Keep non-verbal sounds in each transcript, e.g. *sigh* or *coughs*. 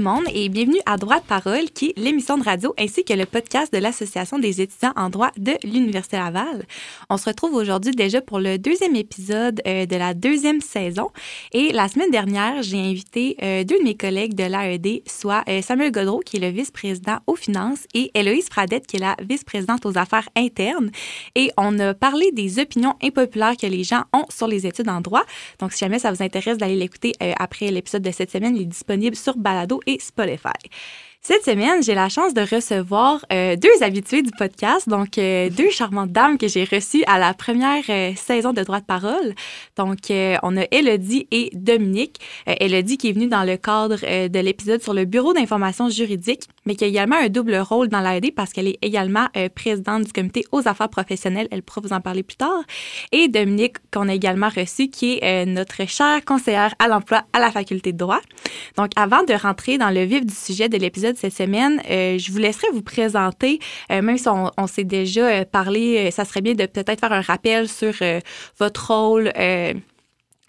Monde et bienvenue à Droit de parole, qui est l'émission de radio ainsi que le podcast de l'Association des étudiants en droit de l'Université Laval. On se retrouve aujourd'hui déjà pour le deuxième épisode euh, de la deuxième saison. Et la semaine dernière, j'ai invité euh, deux de mes collègues de l'AED, soit euh, Samuel Godreau, qui est le vice-président aux finances, et Héloïse Fradette, qui est la vice-présidente aux affaires internes. Et on a parlé des opinions impopulaires que les gens ont sur les études en droit. Donc, si jamais ça vous intéresse d'aller l'écouter après l'épisode de cette semaine, il est disponible sur Balado Spotify. Cette semaine, j'ai la chance de recevoir euh, deux habitués du podcast, donc euh, deux charmantes dames que j'ai reçues à la première euh, saison de Droit de parole. Donc, on a Elodie et Dominique. Elodie qui est venue dans le cadre de l'épisode sur le Bureau d'information juridique, mais qui a également un double rôle dans l'AED parce qu'elle est également présidente du comité aux affaires professionnelles. Elle pourra vous en parler plus tard. Et Dominique, qu'on a également reçu, qui est notre chère conseillère à l'emploi à la faculté de droit. Donc, avant de rentrer dans le vif du sujet de l'épisode, cette semaine. Euh, je vous laisserai vous présenter, euh, même si on, s'est déjà euh, parlé, ça serait bien de peut-être faire un rappel sur votre rôle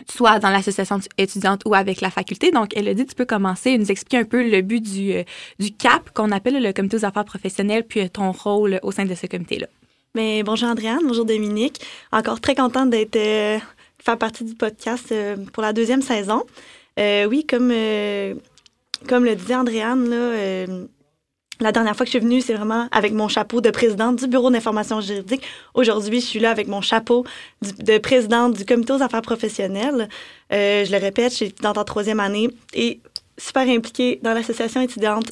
soit dans l'association étudiante ou avec la faculté. Donc, dit, tu peux commencer et nous expliquer un peu le but du, du CAP, qu'on appelle le comité aux affaires professionnelles, puis ton rôle au sein de ce comité-là. Mais bonjour Andréane, bonjour Dominique. Encore très contente d'être faire partie du podcast pour la deuxième saison. oui, comme comme le disait Andréane, là, euh, la dernière fois que je suis venue, c'est vraiment avec mon chapeau de présidente du Bureau d'information juridique. Aujourd'hui, je suis là avec mon chapeau de présidente du Comité aux affaires professionnelles. Euh, je le répète, je suis dans ta troisième année et super impliquée dans l'association étudiante.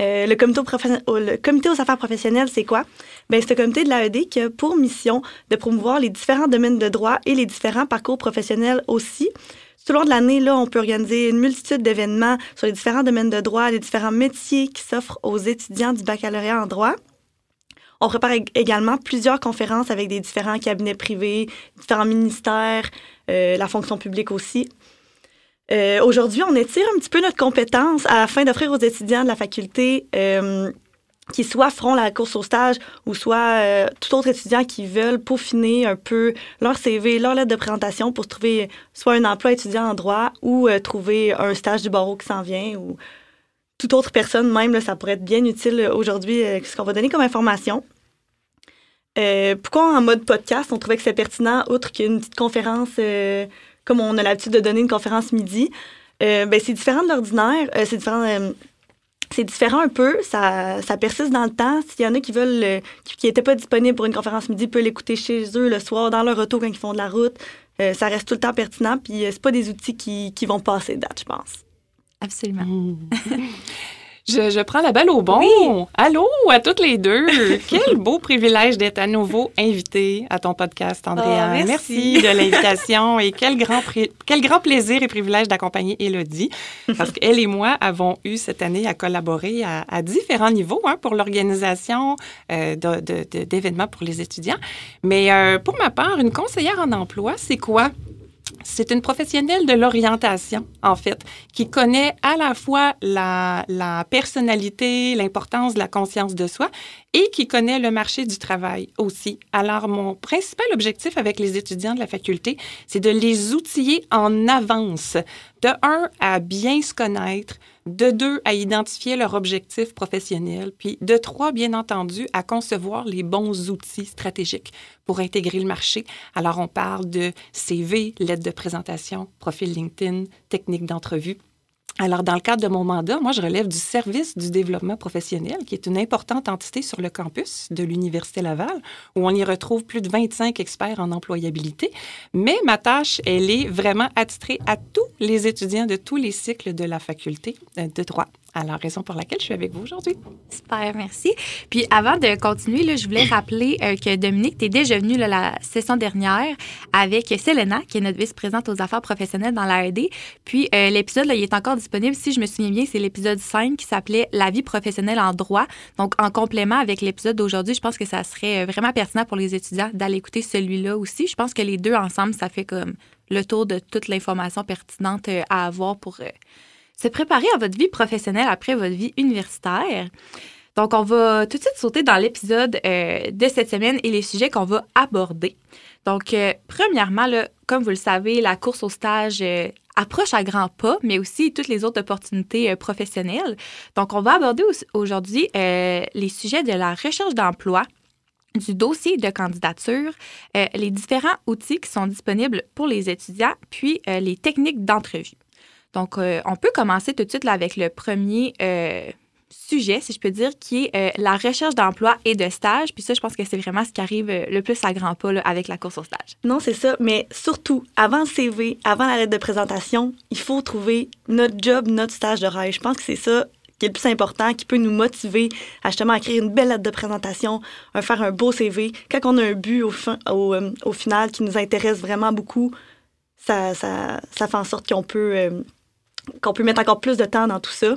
Euh, le, comité aux le comité aux affaires professionnelles, c'est quoi? Ben, c'est un comité de l'AED qui a pour mission de promouvoir les différents domaines de droit et les différents parcours professionnels aussi. Tout au long de l'année, on peut organiser une multitude d'événements sur les différents domaines de droit, les différents métiers qui s'offrent aux étudiants du baccalauréat en droit. On prépare également plusieurs conférences avec des différents cabinets privés, différents ministères, euh, la fonction publique aussi. Euh, aujourd'hui, on étire un petit peu notre compétence afin d'offrir aux étudiants de la faculté euh, qui soit feront la course au stage ou soit euh, tout autre étudiant qui veulent peaufiner un peu leur CV, leur lettre de présentation pour trouver soit un emploi étudiant en droit ou euh, trouver un stage du barreau qui s'en vient ou toute autre personne même, là, ça pourrait être bien utile aujourd'hui, euh, ce qu'on va donner comme information. pourquoi en mode podcast, on trouvait que c'est pertinent, outre qu'une petite conférence, comme on a l'habitude de donner une conférence midi, ben, c'est différent de l'ordinaire, c'est différent c'est différent un peu, ça, ça, persiste dans le temps. S'il y en a qui veulent, qui n'étaient pas disponibles pour une conférence midi, peuvent l'écouter chez eux le soir, dans leur auto quand ils font de la route. Euh, ça reste tout le temps pertinent, puis euh, c'est pas des outils qui, qui vont passer date, je pense. Absolument. Mmh. *laughs* Je, prends la balle au bon. Allô à toutes les deux. *laughs* Quel beau privilège d'être à nouveau invitée à ton podcast, Andrea. Oh, merci. de l'invitation et quel grand, quel grand plaisir et privilège d'accompagner Elodie parce *laughs* qu'elle et moi avons eu cette année à collaborer à, différents niveaux hein, pour l'organisation euh, d'événements pour les étudiants. Mais euh, pour ma part, une conseillère en emploi, c'est quoi? C'est une professionnelle de l'orientation, en fait, qui connaît à la fois la, la personnalité, l'importance de la conscience de soi et qui connaît le marché du travail aussi. Alors, mon principal objectif avec les étudiants de la faculté, c'est de les outiller en avance, de un, à bien se connaître, de deux, à identifier leur objectif professionnel, puis de trois, bien entendu, à concevoir les bons outils stratégiques pour intégrer le marché. Alors, on parle de CV, lettre de présentation, profil LinkedIn, technique d'entrevue. Alors, dans le cadre de mon mandat, moi, je relève du service du développement professionnel, qui est une importante entité sur le campus de l'Université Laval, où on y retrouve plus de 25 experts en employabilité. Mais ma tâche, elle est vraiment attitrée à tous les étudiants de tous les cycles de la faculté euh, de droit la raison pour laquelle je suis avec vous aujourd'hui. Super, merci. Puis avant de continuer, je voulais rappeler euh, que Dominique, tu es déjà venu la session dernière avec Selena, qui est notre vice-présidente aux affaires professionnelles dans l'AED. Puis euh, l'épisode, il est encore disponible. Si je me souviens bien, c'est l'épisode 5 qui s'appelait La vie professionnelle en droit. Donc, en complément avec l'épisode d'aujourd'hui, je pense que ça serait euh, vraiment pertinent pour les étudiants d'aller écouter celui-là aussi. Je pense que les deux ensemble, ça fait comme le tour de toute l'information pertinente à avoir pour se préparer à votre vie professionnelle après votre vie universitaire. Donc, on va tout de suite sauter dans l'épisode euh, de cette semaine et les sujets qu'on va aborder. Donc, euh, premièrement, comme vous le savez, la course au stage euh, approche à grands pas, mais aussi toutes les autres opportunités professionnelles. Donc, on va aborder aujourd'hui les sujets de la recherche d'emploi, du dossier de candidature, les différents outils qui sont disponibles pour les étudiants, puis les techniques d'entrevue. Donc, on peut commencer tout de suite là, avec le premier sujet, si je peux dire, qui est euh, la recherche d'emploi et de stage. Puis ça, je pense que c'est vraiment ce qui arrive euh, le plus à grands pas avec la course au stage. Non, c'est ça. Mais surtout, avant le CV, avant la lettre de présentation, il faut trouver notre job, notre stage de rêve. Je pense que c'est ça qui est le plus important, qui peut nous motiver à justement écrire une belle lettre de présentation, à faire un beau CV. Quand on a un but au, au, euh, au final qui nous intéresse vraiment beaucoup, ça fait en sorte qu'on peut, qu'on peut mettre encore plus de temps dans tout ça.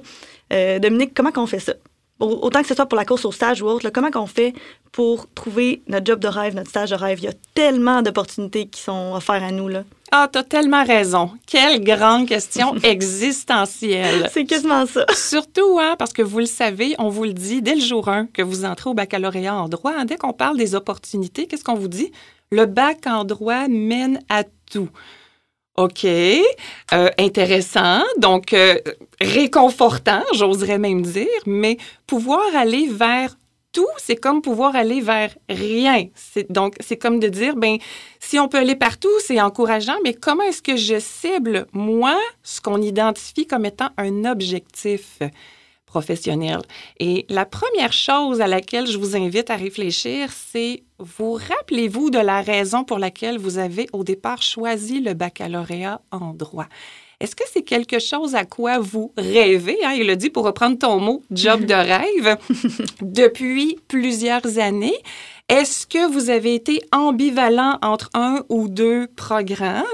Euh, Dominique, comment qu'on fait ça? Autant que ce soit pour la course au stage ou autre, comment qu'on fait pour trouver notre job de rêve, notre stage de rêve? Il y a tellement d'opportunités qui sont offertes à nous. Là. Ah, t'as tellement raison. Quelle grande question *laughs* existentielle. C'est quasiment ça. Surtout, hein, parce que vous le savez, on vous le dit dès le jour 1 que vous entrez au baccalauréat en droit. Hein, dès qu'on parle des opportunités, qu'est-ce qu'on vous dit? Le bac en droit mène à tout. OK, euh, intéressant, donc euh, réconfortant, j'oserais même dire, mais pouvoir aller vers tout, c'est comme pouvoir aller vers rien. donc, c'est comme de dire, ben, si on peut aller partout, c'est encourageant, mais comment est-ce que je cible, moi, ce qu'on identifie comme étant un objectif? Et la première chose à laquelle je vous invite à réfléchir, c'est vous rappelez-vous de la raison pour laquelle vous avez au départ choisi le baccalauréat en droit? Est-ce que c'est quelque chose à quoi vous rêvez? Hein? Il a dit, pour reprendre ton mot, job de *laughs* rêve, depuis plusieurs années. Est-ce que vous avez été ambivalent entre un ou deux programmes?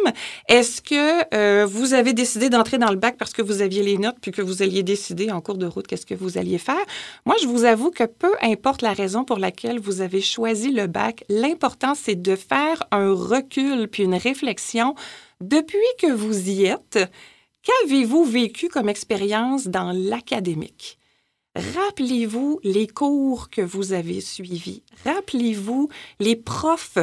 Est-ce que euh, vous avez décidé d'entrer dans le bac parce que vous aviez les notes puis que vous alliez décider en cours de route qu'est-ce que vous alliez faire? Moi, je vous avoue que peu importe la raison pour laquelle vous avez choisi le bac, l'important, c'est de faire un recul puis une réflexion depuis que vous y êtes. Qu'avez-vous vécu comme expérience dans l'académique? Rappelez-vous les cours que vous avez suivis. Rappelez-vous les profs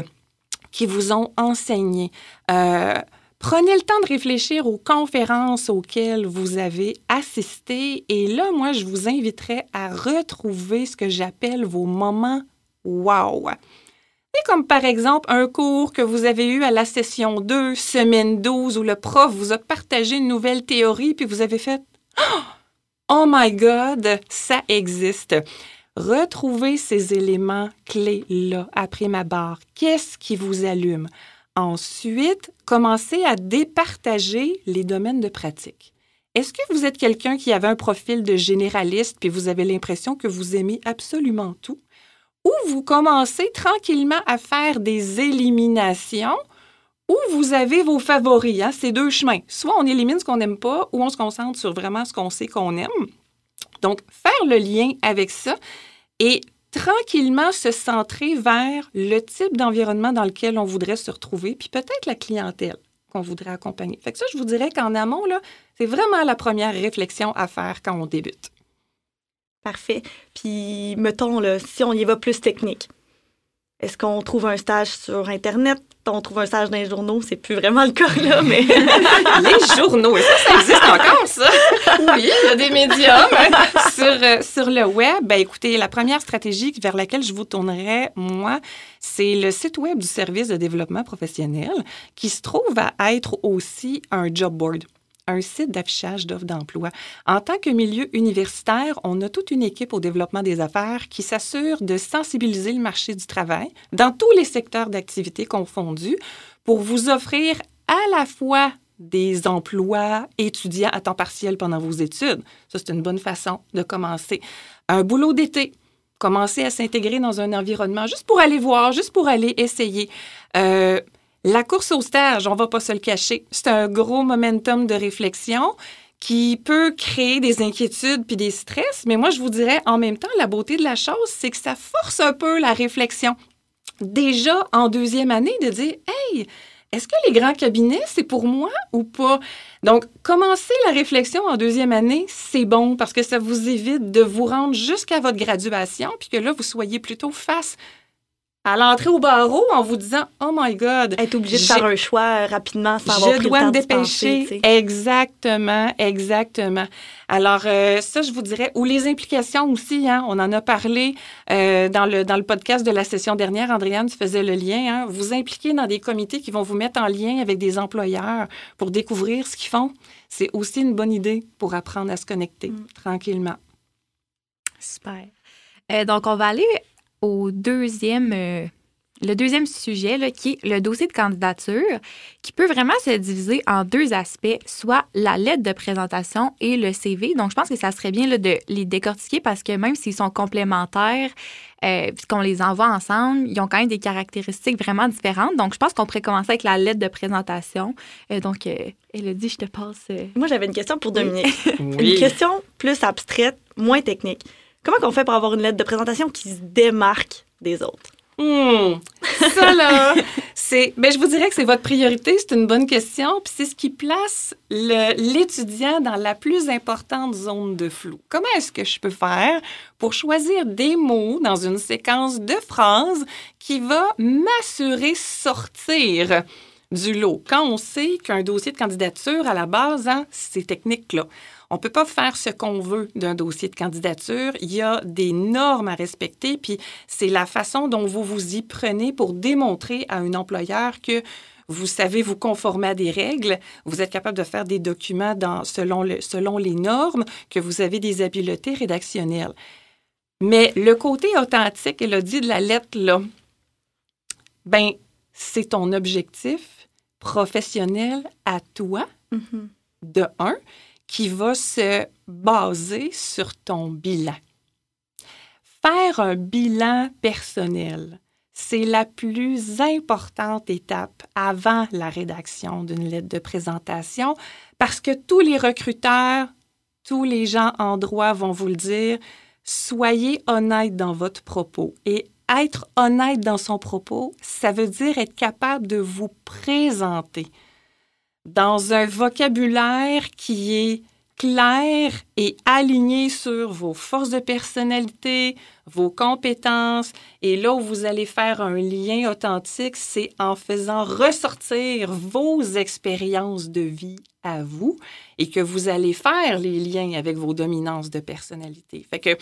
qui vous ont enseigné. Euh, prenez le temps de réfléchir aux conférences auxquelles vous avez assisté. Et là, moi, je vous inviterai à retrouver ce que j'appelle vos moments wow. C'est comme par exemple un cours que vous avez eu à la session 2, semaine 12, où le prof vous a partagé une nouvelle théorie, puis vous avez fait oh! Oh my God, ça existe. Retrouvez ces éléments clés-là après ma barre. Qu'est-ce qui vous allume? Ensuite, commencez à départager les domaines de pratique. Est-ce que vous êtes quelqu'un qui avait un profil de généraliste puis vous avez l'impression que vous aimez absolument tout? Ou vous commencez tranquillement à faire des éliminations ou vous avez vos favoris, hein, ces deux chemins. Soit on élimine ce qu'on n'aime pas, ou on se concentre sur vraiment ce qu'on sait qu'on aime. Donc, faire le lien avec ça et tranquillement se centrer vers le type d'environnement dans lequel on voudrait se retrouver, puis peut-être la clientèle qu'on voudrait accompagner. Fait que ça, je vous dirais qu'en amont, là, c'est vraiment la première réflexion à faire quand on débute. Parfait. Puis, mettons, là, si on y va plus technique, est-ce qu'on trouve un stage sur Internet? On trouve un stage dans les journaux? C'est plus vraiment le cas, là, mais... *laughs* les journaux, ça, ça existe encore, ça? oui, il y a des médias. *laughs* sur, euh, sur le web, ben, écoutez, la première stratégie vers laquelle je vous tournerai, moi, c'est le site web du service de développement professionnel qui se trouve à être aussi un job board un site d'affichage d'offres d'emploi. En tant que milieu universitaire, on a toute une équipe au développement des affaires qui s'assure de sensibiliser le marché du travail dans tous les secteurs d'activité confondus pour vous offrir à la fois des emplois étudiants à temps partiel pendant vos études. Ça, c'est une bonne façon de commencer. Un boulot d'été, commencer à s'intégrer dans un environnement juste pour aller voir, juste pour aller essayer. Euh, la course au stage, on va pas se le cacher, c'est un gros momentum de réflexion qui peut créer des inquiétudes puis des stress, mais moi je vous dirais en même temps la beauté de la chose, c'est que ça force un peu la réflexion. Déjà en deuxième année de dire "Hey, est-ce que les grands cabinets, c'est pour moi ou pas? Donc, commencer la réflexion en deuxième année, c'est bon parce que ça vous évite de vous rendre jusqu'à votre graduation, puis que là, vous soyez plutôt face à l'entrée au barreau en vous disant Oh my God. Être obligé de faire un choix rapidement sans avoir pris dois le temps me penser, dépêcher. Exactement, exactement. Alors, euh, ça, je vous dirais, ou les implications aussi, hein, on en a parlé euh, dans, le, dans le podcast de la session dernière. Andréane, tu faisais le lien. Hein, vous impliquer dans des comités qui vont vous mettre en lien avec des employeurs pour découvrir ce qu'ils font. C'est aussi une bonne idée pour apprendre à se connecter Mm. tranquillement. Super. Euh, donc, on va aller au deuxième, euh, le deuxième sujet, là, qui est le dossier de candidature, qui peut vraiment se diviser en deux aspects, soit la lettre de présentation et le CV. Donc, je pense que ça serait bien là, de les décortiquer parce que même s'ils sont complémentaires, euh, puisqu'on les envoie ensemble, ils ont quand même des caractéristiques vraiment différentes. Donc, je pense qu'on pourrait commencer avec la lettre de présentation. Euh, donc, euh, Elodie, je te passe. euh, Moi, j'avais une question pour Dominique. *laughs* Une question plus abstraite, moins technique. Comment qu'on fait pour avoir une lettre de présentation qui se démarque des autres? Hmm, ça là, *laughs* c'est, ben je vous dirais que c'est votre priorité, c'est une bonne question, puis c'est ce qui place l'étudiant dans la plus importante zone de flou. Comment est-ce que je peux faire pour choisir des mots dans une séquence de phrases qui va m'assurer sortir du lot quand on sait qu'un dossier de candidature à la base, hein, c'est technique là. On peut pas faire ce qu'on veut d'un dossier de candidature. Il y a des normes à respecter, puis c'est la façon dont vous vous y prenez pour démontrer à un employeur que vous savez vous conformer à des règles, vous êtes capable de faire des documents dans, selon, selon les normes, que vous avez des habiletés rédactionnelles. Mais le côté authentique, elle a dit de la lettre, là, ben, c'est ton objectif professionnel à toi de un qui va se baser sur ton bilan. Faire un bilan personnel, c'est la plus importante étape avant la rédaction d'une lettre de présentation parce que tous les recruteurs, tous les gens en droit vont vous le dire, soyez honnête dans votre propos. Et être honnête dans son propos, ça veut dire être capable de vous présenter dans un vocabulaire qui est clair et aligné sur vos forces de personnalité, vos compétences. Et là où vous allez faire un lien authentique, c'est en faisant ressortir vos expériences de vie à vous et que vous allez faire les liens avec vos dominances de personnalité. Fait que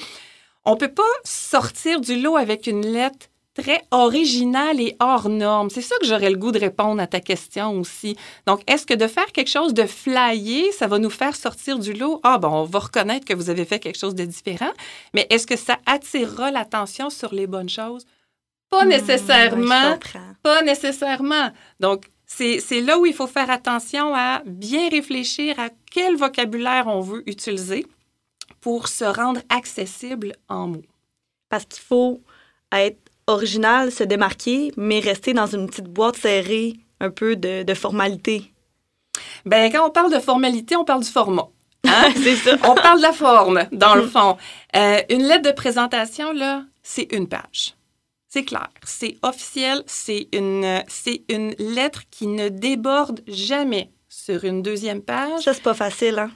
on peut pas sortir du lot avec une lettre très originale et hors norme. C'est ça que j'aurais le goût de répondre à ta question aussi. Donc, est-ce que de faire quelque chose de flyé, ça va nous faire sortir du lot? Ah, bon, on va reconnaître que vous avez fait quelque chose de différent, mais est-ce que ça attirera l'attention sur les bonnes choses? Pas Hmm, nécessairement. Pas nécessairement. Donc, c'est là où il faut faire attention à bien réfléchir à quel vocabulaire on veut utiliser pour se rendre accessible en mots. Parce qu'il faut être original, se démarquer, mais rester dans une petite boîte serrée, un peu de, de formalité. Ben, quand on parle de formalité, on parle du format. Hein? *laughs* C'est ça. on parle de la forme, dans le fond. Euh, une lettre de présentation, là, c'est une page. C'est clair, c'est officiel, c'est une, c'est une lettre qui ne déborde jamais sur une deuxième page. Ça, c'est pas facile, hein?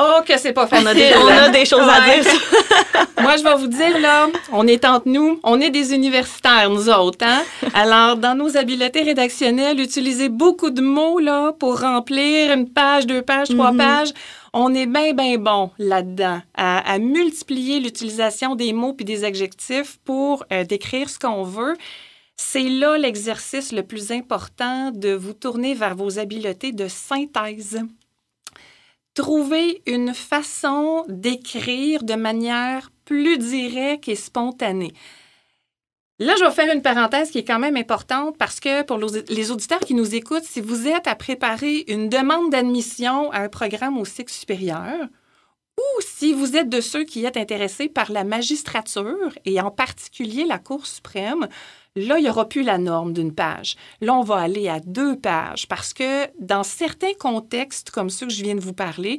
Oh, que c'est pas On *laughs* a facile. des, on a des choses à dire. *laughs* Moi, je vais vous dire, là, on est entre nous, on est des universitaires, nous autres, hein? Alors, dans nos habiletés rédactionnelles, utiliser beaucoup de mots, là, pour remplir une page, deux pages, trois Mhm. pages. On est bien, bien bon là-dedans, à, à multiplier l'utilisation des mots puis des adjectifs pour euh, décrire ce qu'on veut. C'est là l'exercice le plus important de vous tourner vers vos habiletés de synthèse. Trouver une façon d'écrire de manière plus directe et spontanée. Là, je vais faire une parenthèse qui est quand même importante parce que pour les auditeurs qui nous écoutent, si vous êtes à préparer une demande d'admission à un programme au cycle supérieur, ou si vous êtes de ceux qui êtes intéressés par la magistrature et en particulier la Cour suprême, là, il n'y aura plus la norme d'une page. Là, on va aller à deux pages parce que dans certains contextes comme ceux que je viens de vous parler,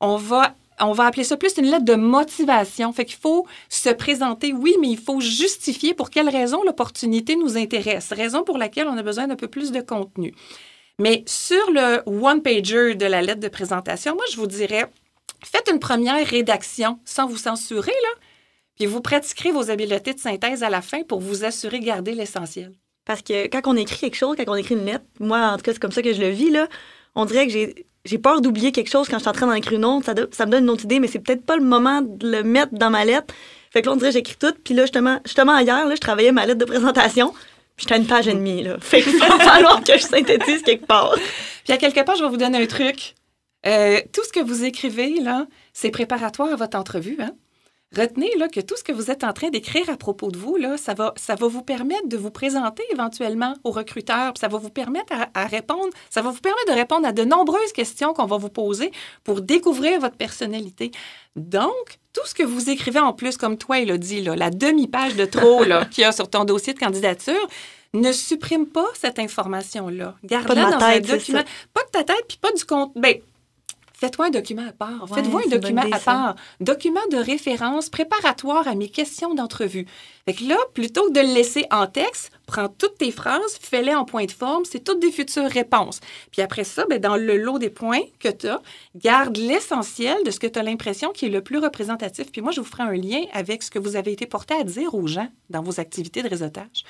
on va on va appeler ça plus une lettre de motivation. Fait qu'il faut se présenter, oui, mais il faut justifier pour quelle raison l'opportunité nous intéresse, raison pour laquelle on a besoin d'un peu plus de contenu. Mais sur le one-pager de la lettre de présentation, moi, je vous dirais, faites une première rédaction sans vous censurer, là. Puis vous pratiquerez vos habiletés de synthèse à la fin pour vous assurer de garder l'essentiel. Parce que quand on écrit quelque chose, quand on écrit une lettre, moi, en tout cas, c'est comme ça que je le vis, là, on dirait que j'ai, j'ai peur d'oublier quelque chose quand je suis en train d'en écrire une autre. Ça, do- ça me donne une autre idée, mais c'est peut-être pas le moment de le mettre dans ma lettre. Fait que là, on dirait que j'écris tout. Puis là, justement, justement hier, là, je travaillais ma lettre de présentation. Puis j'étais à une page et demie, là. Fait qu'il *laughs* va falloir que je synthétise quelque part. Puis à quelque part, je vais vous donner un truc. Euh, tout ce que vous écrivez, là, c'est préparatoire à votre entrevue. Hein? Retenez là, que tout ce que vous êtes en train d'écrire à propos de vous, là, ça, va, ça va vous permettre de vous présenter éventuellement aux recruteurs. ça va vous permettre à, à répondre, ça va vous permettre de répondre à de nombreuses questions qu'on va vous poser pour découvrir votre personnalité. Donc, tout ce que vous écrivez en plus, comme toi, Elodie, là, la demi-page de trop là, *laughs* qu'il y a sur ton dossier de candidature, ne supprime pas cette information-là. Garde-la dans un tête, c'est document. Pas de ta tête, puis pas du compte. Ben, fais-toi un document à part. Ouais, Faites-vous un document idée, à part. Document de référence préparatoire à mes questions d'entrevue. Fait que là, plutôt que de le laisser en texte, prends toutes tes phrases, fais-les en point de forme, c'est toutes des futures réponses. Puis après ça, ben, dans le lot des points que tu as, garde l'essentiel de ce que tu as l'impression qui est le plus représentatif. Puis moi, je vous ferai un lien avec ce que vous avez été porté à dire aux gens dans vos activités de réseautage.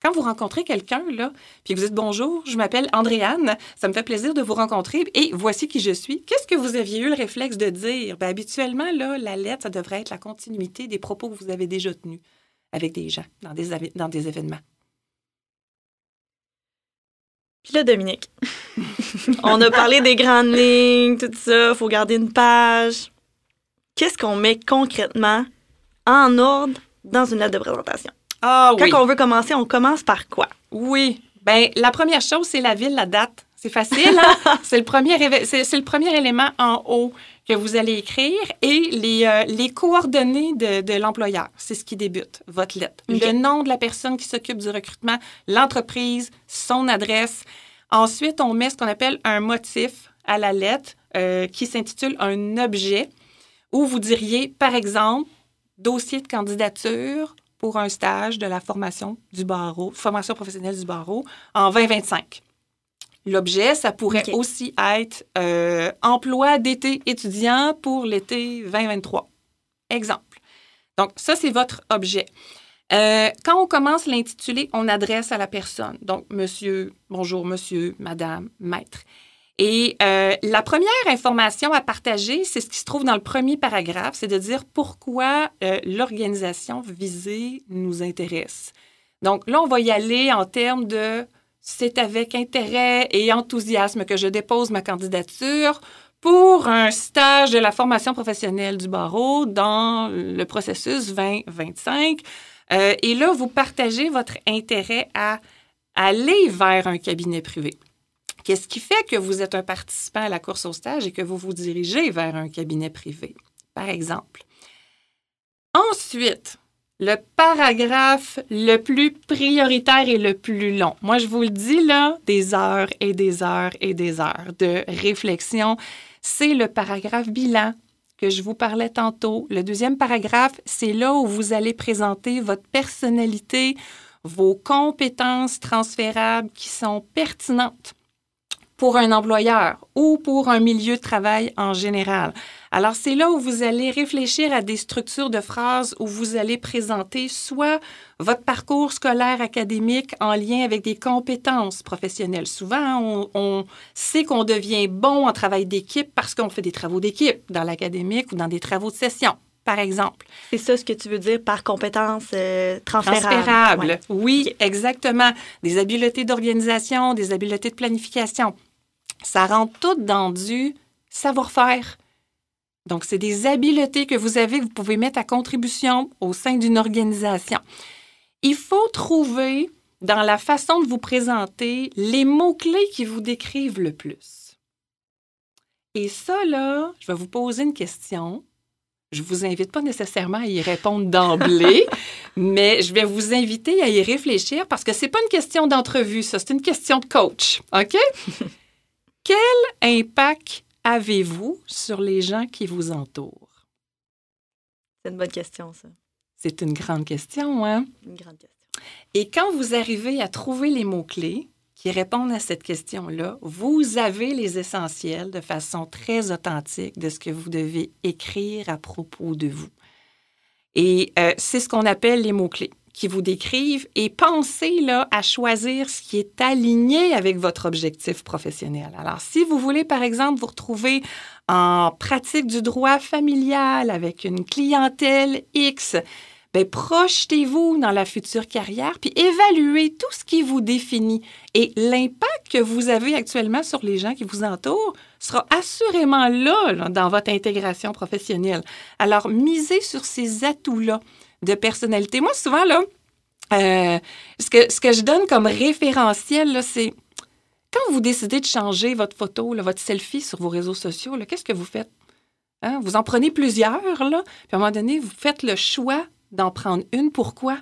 Quand vous rencontrez quelqu'un, là, puis vous dites bonjour, je m'appelle Andréane, ça me fait plaisir de vous rencontrer et voici qui je suis. Qu'est-ce que vous aviez eu le réflexe de dire? Ben, habituellement, là, la lettre, ça devrait être la continuité des propos que vous avez déjà tenus avec des gens dans des, dans des événements. Puis là, Dominique, *laughs* on a parlé des grandes lignes, tout ça, faut garder une page. Qu'est-ce qu'on met concrètement en ordre dans une lettre de présentation? Ah Quand on veut commencer, on commence par quoi? Oui. Ben, la première chose, c'est la ville, la date. C'est facile, hein? *laughs* c'est, le premier éve- c'est, c'est le premier élément en haut que vous allez écrire et les, euh, les coordonnées de, de l'employeur. C'est ce qui débute, votre lettre. Le nom de la personne qui s'occupe du recrutement, l'entreprise, son adresse. Ensuite, on met ce qu'on appelle un motif à la lettre euh, qui s'intitule un objet où vous diriez, par exemple, dossier de candidature pour un stage de la formation du barreau, formation professionnelle du barreau en 2025. L'objet, ça pourrait aussi être euh, emploi d'été étudiant pour l'été 2023. Exemple. Donc, ça, c'est votre objet. Euh, quand on commence l'intitulé, on adresse à la personne. Donc, monsieur, bonjour, monsieur, madame, maître. Et euh, la première information à partager, c'est ce qui se trouve dans le premier paragraphe, c'est de dire pourquoi euh, l'organisation visée nous intéresse. Donc là, on va y aller en termes de c'est avec intérêt et enthousiasme que je dépose ma candidature pour un stage de la formation professionnelle du barreau dans le processus 2025. Euh, et là, vous partagez votre intérêt à aller vers un cabinet privé. Qu'est-ce qui fait que vous êtes un participant à la course au stage et que vous vous dirigez vers un cabinet privé, par exemple? Ensuite, le paragraphe le plus prioritaire et le plus long. Moi, je vous le dis là, des heures et des heures et des heures de réflexion. C'est le paragraphe bilan que je vous parlais tantôt. Le deuxième paragraphe, c'est là où vous allez présenter votre personnalité, vos compétences transférables qui sont pertinentes pour un employeur ou pour un milieu de travail en général. Alors, c'est là où vous allez réfléchir à des structures de phrases où vous allez présenter soit votre parcours scolaire académique en lien avec des compétences professionnelles. Souvent, on, on sait qu'on devient bon en travail d'équipe parce qu'on fait des travaux d'équipe dans l'académique ou dans des travaux de session, par exemple. C'est ça ce que tu veux dire par compétence euh, transférable. Transférable. Ouais. Oui, exactement. Des habiletés d'organisation, des habiletés de planification. Ça rentre tout dans du savoir-faire. Donc, c'est des habiletés que vous avez, que vous pouvez mettre à contribution au sein d'une organisation. Il faut trouver dans la façon de vous présenter les mots-clés qui vous décrivent le plus. Et ça, là, je vais vous poser une question. Je vous invite pas nécessairement à y répondre d'emblée, *laughs* mais je vais vous inviter à y réfléchir parce que c'est pas une question d'entrevue, ça, c'est une question de coach. OK? *laughs* Quel impact avez-vous sur les gens qui vous entourent? C'est une bonne question, ça. C'est une grande question, hein? Une grande question. Et quand vous arrivez à trouver les mots-clés qui répondent à cette question-là, vous avez les essentiels de façon très authentique de ce que vous devez écrire à propos de vous. Et euh, c'est ce qu'on appelle les mots-clés qui vous décrivent et pensez là à choisir ce qui est aligné avec votre objectif professionnel. Alors, si vous voulez, par exemple, vous retrouver en pratique du droit familial avec une clientèle X, ben, projetez-vous dans la future carrière, puis évaluez tout ce qui vous définit. Et l'impact que vous avez actuellement sur les gens qui vous entourent sera assurément là, là dans votre intégration professionnelle. Alors, misez sur ces atouts-là de personnalité. Moi, souvent, là, euh, ce, que, je donne comme référentiel, c'est quand vous décidez de changer votre photo, votre selfie sur vos réseaux sociaux, qu'est-ce que vous faites? Hein? Vous en prenez plusieurs, là, puis à un moment donné, vous faites le choix d'en prendre une. Pourquoi?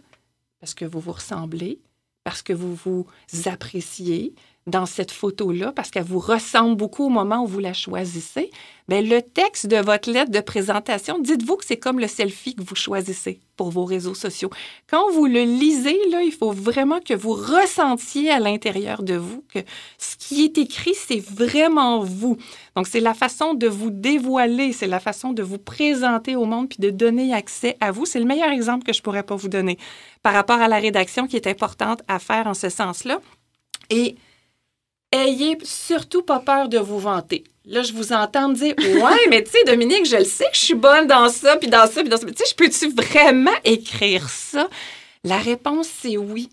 Parce que vous vous ressemblez, parce que vous vous appréciez, dans cette photo-là parce qu'elle vous ressemble beaucoup au moment où vous la choisissez, bien, le texte de votre lettre de présentation, dites-vous que c'est comme le selfie que vous choisissez pour vos réseaux sociaux. Quand vous le lisez, là, il faut vraiment que vous ressentiez à l'intérieur de vous que ce qui est écrit, c'est vraiment vous. Donc, c'est la façon de vous dévoiler, c'est la façon de vous présenter au monde puis de donner accès à vous. C'est le meilleur exemple que je pourrais pas vous donner par rapport à la rédaction qui est importante à faire en ce sens-là. Et ayez surtout pas peur de vous vanter. Là, je vous entends dire Ouais, mais tu sais, Dominique, je le sais que je suis bonne dans ça, puis dans ça, puis dans ça. Tu sais, je peux-tu vraiment écrire ça? La réponse, c'est oui.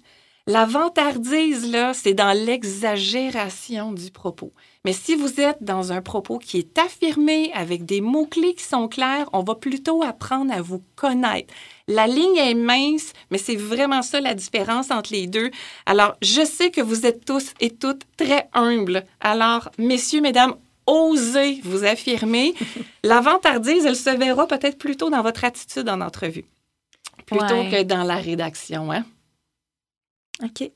La vantardise, là, c'est dans l'exagération du propos. Mais si vous êtes dans un propos qui est affirmé avec des mots-clés qui sont clairs, on va plutôt apprendre à vous connaître. La ligne est mince, mais c'est vraiment ça la différence entre les deux. Alors, je sais que vous êtes tous et toutes très humbles. Alors, messieurs, mesdames, osez vous affirmer. *laughs* la vantardise, elle se verra peut-être plutôt dans votre attitude en entrevue, plutôt que dans la rédaction. Hein? OK.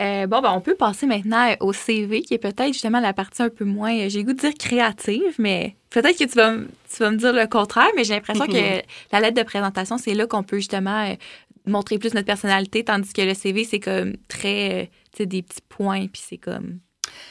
Euh, bon, ben, on peut passer maintenant au CV, qui est peut-être justement la partie un peu moins, euh, j'ai goût de dire créative, mais peut-être que tu vas, tu vas me dire le contraire, mais j'ai l'impression que *laughs* la lettre de présentation, c'est là qu'on peut justement euh, montrer plus notre personnalité, tandis que le CV, c'est comme très, tu sais, des petits points, puis c'est comme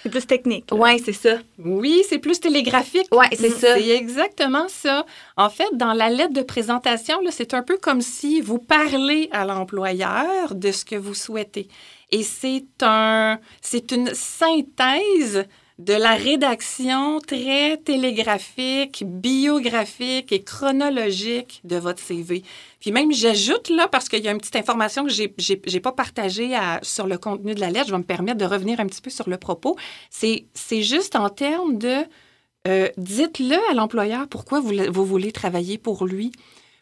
c'est plus technique. Oui, c'est ça. Oui, c'est plus télégraphique. Oui, c'est ça. C'est exactement ça. En fait, dans la lettre de présentation, c'est un peu comme si vous parlez à l'employeur de ce que vous souhaitez. Et c'est un, c'est une synthèse de la rédaction très télégraphique, biographique et chronologique de votre CV. Puis même, j'ajoute là, parce qu'il y a une petite information que j'ai n'ai pas partagée sur le contenu de la lettre, je vais me permettre de revenir un petit peu sur le propos. C'est juste en termes de euh, dites-le à l'employeur pourquoi vous voulez travailler pour lui.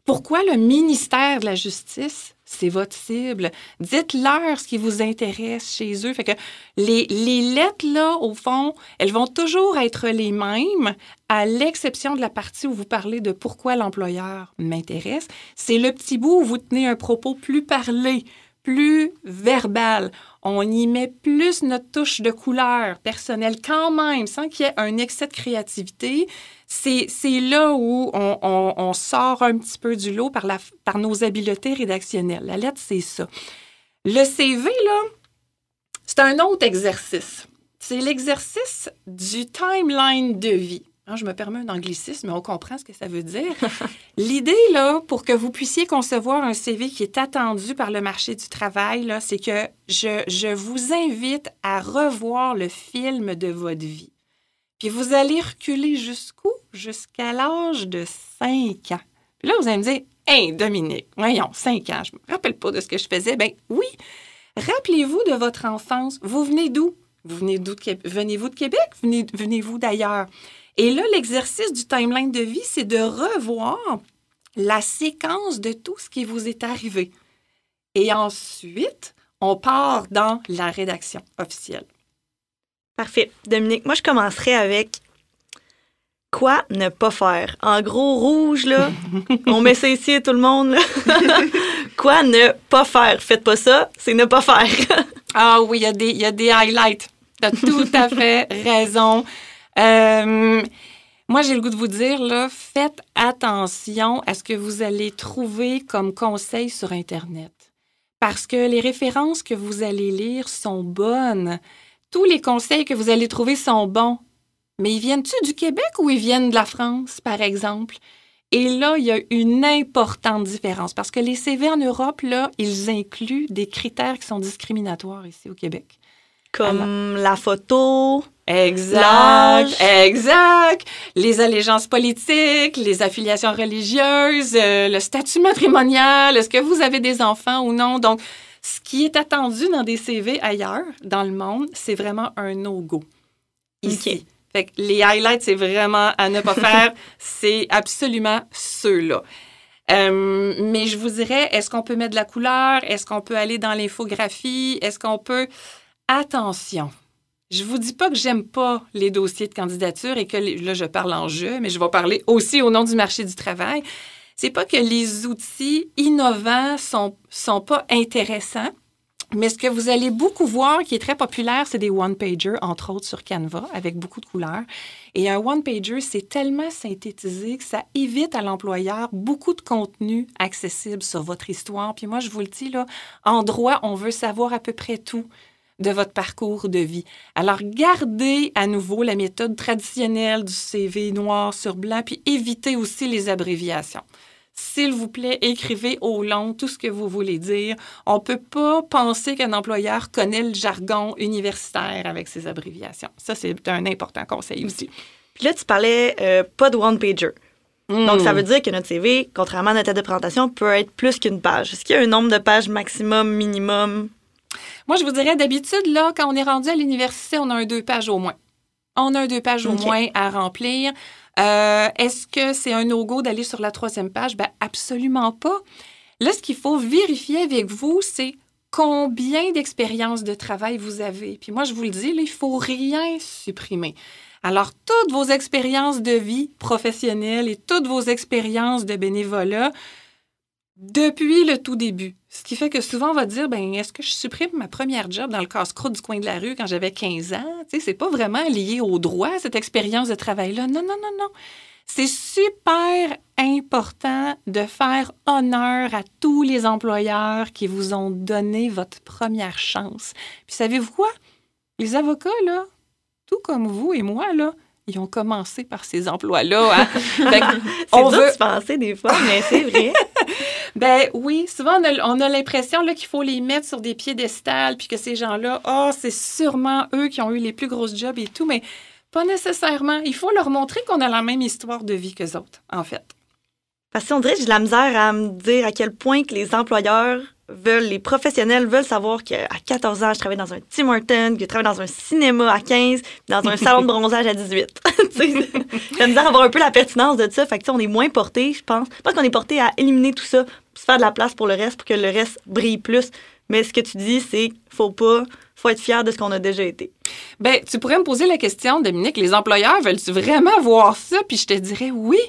Pourquoi le ministère de la Justice c'est votre cible? Dites-leur ce qui vous intéresse chez eux. Fait que les, les lettres, là, au fond, elles vont toujours être les mêmes, à l'exception de la partie où vous parlez de pourquoi l'employeur m'intéresse. C'est le petit bout où vous tenez un propos plus parlé, plus verbal. On y met plus notre touche de couleur personnelle quand même, sans qu'il y ait un excès de créativité. C'est, là où on, sort un petit peu du lot par, la, par nos habiletés rédactionnelles. La lettre, c'est ça. Le CV, là, c'est un autre exercice. C'est l'exercice du timeline de vie. Hein, je me permets un anglicisme, mais on comprend ce que ça veut dire. *laughs* L'idée, là, pour que vous puissiez concevoir un CV qui est attendu par le marché du travail, là, c'est que je, je vous invite à revoir le film de votre vie. Puis vous allez reculer jusqu'où? Jusqu'à l'âge de 5 ans. Puis là, vous allez me dire, Hey, Dominique, voyons, 5 ans, je me rappelle pas de ce que je faisais. Ben oui, rappelez-vous de votre enfance. Vous venez d'où? Vous venez d'où? Venez-vous de Québec? Venez-vous d'ailleurs? Et là, l'exercice du timeline de vie, c'est de revoir la séquence de tout ce qui vous est arrivé. Et ensuite, on part dans la rédaction officielle. Parfait. Dominique, moi, je commencerai avec quoi ne pas faire? En gros, rouge, là, *laughs* on met ça ici, tout le monde. *laughs* quoi ne pas faire? Faites pas ça, c'est ne pas faire. ah oui, il y, a des highlights. Tu as tout à *laughs* fait raison. Euh, moi, j'ai le goût de vous dire, là, faites attention à ce que vous allez trouver comme conseil sur Internet. Parce que les références que vous allez lire sont bonnes. Tous les conseils que vous allez trouver sont bons. Mais ils viennent-tu du Québec ou ils viennent de la France, par exemple? Et là, il y a une importante différence parce que les CV en Europe, là, ils incluent des critères qui sont discriminatoires ici au Québec. Comme la photo. Exact. Exact. Les allégeances politiques, les affiliations religieuses, euh, le statut matrimonial, est-ce que vous avez des enfants ou non? Donc, ce qui est attendu dans des CV ailleurs, dans le monde, c'est vraiment un no-go. Ici. OK. Fait que les highlights, c'est vraiment à ne pas faire. *laughs* c'est absolument ceux-là. Euh, mais je vous dirais, est-ce qu'on peut mettre de la couleur? Est-ce qu'on peut aller dans l'infographie? Est-ce qu'on peut... Attention. Je vous dis pas que j'aime pas les dossiers de candidature et que là je parle en jeu, mais je vais parler aussi au nom du marché du travail. C'est pas que les outils innovants sont sont pas intéressants, mais ce que vous allez beaucoup voir qui est très populaire, c'est des one-pagers, entre autres sur Canva, avec beaucoup de couleurs. Et un one-pager, c'est tellement synthétisé que ça évite à l'employeur beaucoup de contenu accessible sur votre histoire. Puis moi, je vous le dis, là, en droit, on veut savoir à peu près tout de votre parcours de vie. Alors, gardez à nouveau la méthode traditionnelle du CV noir sur blanc, puis évitez aussi les abréviations. S'il vous plaît, écrivez au long tout ce que vous voulez dire. On ne peut pas penser qu'un employeur connaît le jargon universitaire avec ses abréviations. Ça, c'est un important conseil aussi. Puis là, tu parlais euh, pas de one-pager. Donc, Hmm. ça veut dire que notre CV, contrairement à notre tête de présentation, peut être plus qu'une page. Est-ce qu'il y a un nombre de pages maximum, minimum? Moi, je vous dirais, d'habitude, là, quand on est rendu à l'université, on a un deux pages au moins. On a un deux pages au moins à remplir. Euh, Est-ce que c'est un no-go d'aller sur la troisième page? Ben, absolument pas. Là, ce qu'il faut vérifier avec vous, c'est combien d'expériences de travail vous avez. Puis moi, je vous le dis, là, il faut rien supprimer. Alors, toutes vos expériences de vie professionnelle et toutes vos expériences de bénévolat depuis le tout début. Ce qui fait que souvent, on va dire, ben, est-ce que je supprime ma première job dans le casse-croûte du coin de la rue quand j'avais 15 ans? Tu sais, c'est pas vraiment lié au droit, cette expérience de travail-là. Non, non, non, non. C'est super important de faire honneur à tous les employeurs qui vous ont donné votre première chance. Puis savez-vous quoi? Les avocats, là, tout comme vous et moi, là, ils ont commencé par ces emplois-là. hein. *laughs* Que on dur veut- de se penser des fois, mais c'est vrai. *laughs* ben oui, souvent on a, a l'impression qu'il faut les mettre sur des piédestals, puis que ces gens-là, oh, c'est sûrement eux qui ont eu les plus grosses jobs et tout, mais pas nécessairement. Il faut leur montrer qu'on a la même histoire de vie qu'eux autres, en fait. Parce qu'on dirait que j'ai de la misère à me dire à quel point que les employeurs veulent, les professionnels veulent savoir qu'à 14 ans, je travaille dans un Tim Hortons, que je travaille dans un cinéma à 15, puis dans un salon de bronzage à 18. *laughs* Tu sais, *laughs* j'ai misère avoir un peu la pertinence de ça. Fait que, on est moins porté, je pense. Je qu'on est porté à éliminer tout ça, se faire de la place pour le reste, pour que le reste brille plus. Mais ce que tu dis, c'est faut pas, faut être fier de ce qu'on a déjà été. Ben, tu pourrais me poser la question, Dominique, les employeurs veulent-tu vraiment voir ça? Puis je te dirais oui,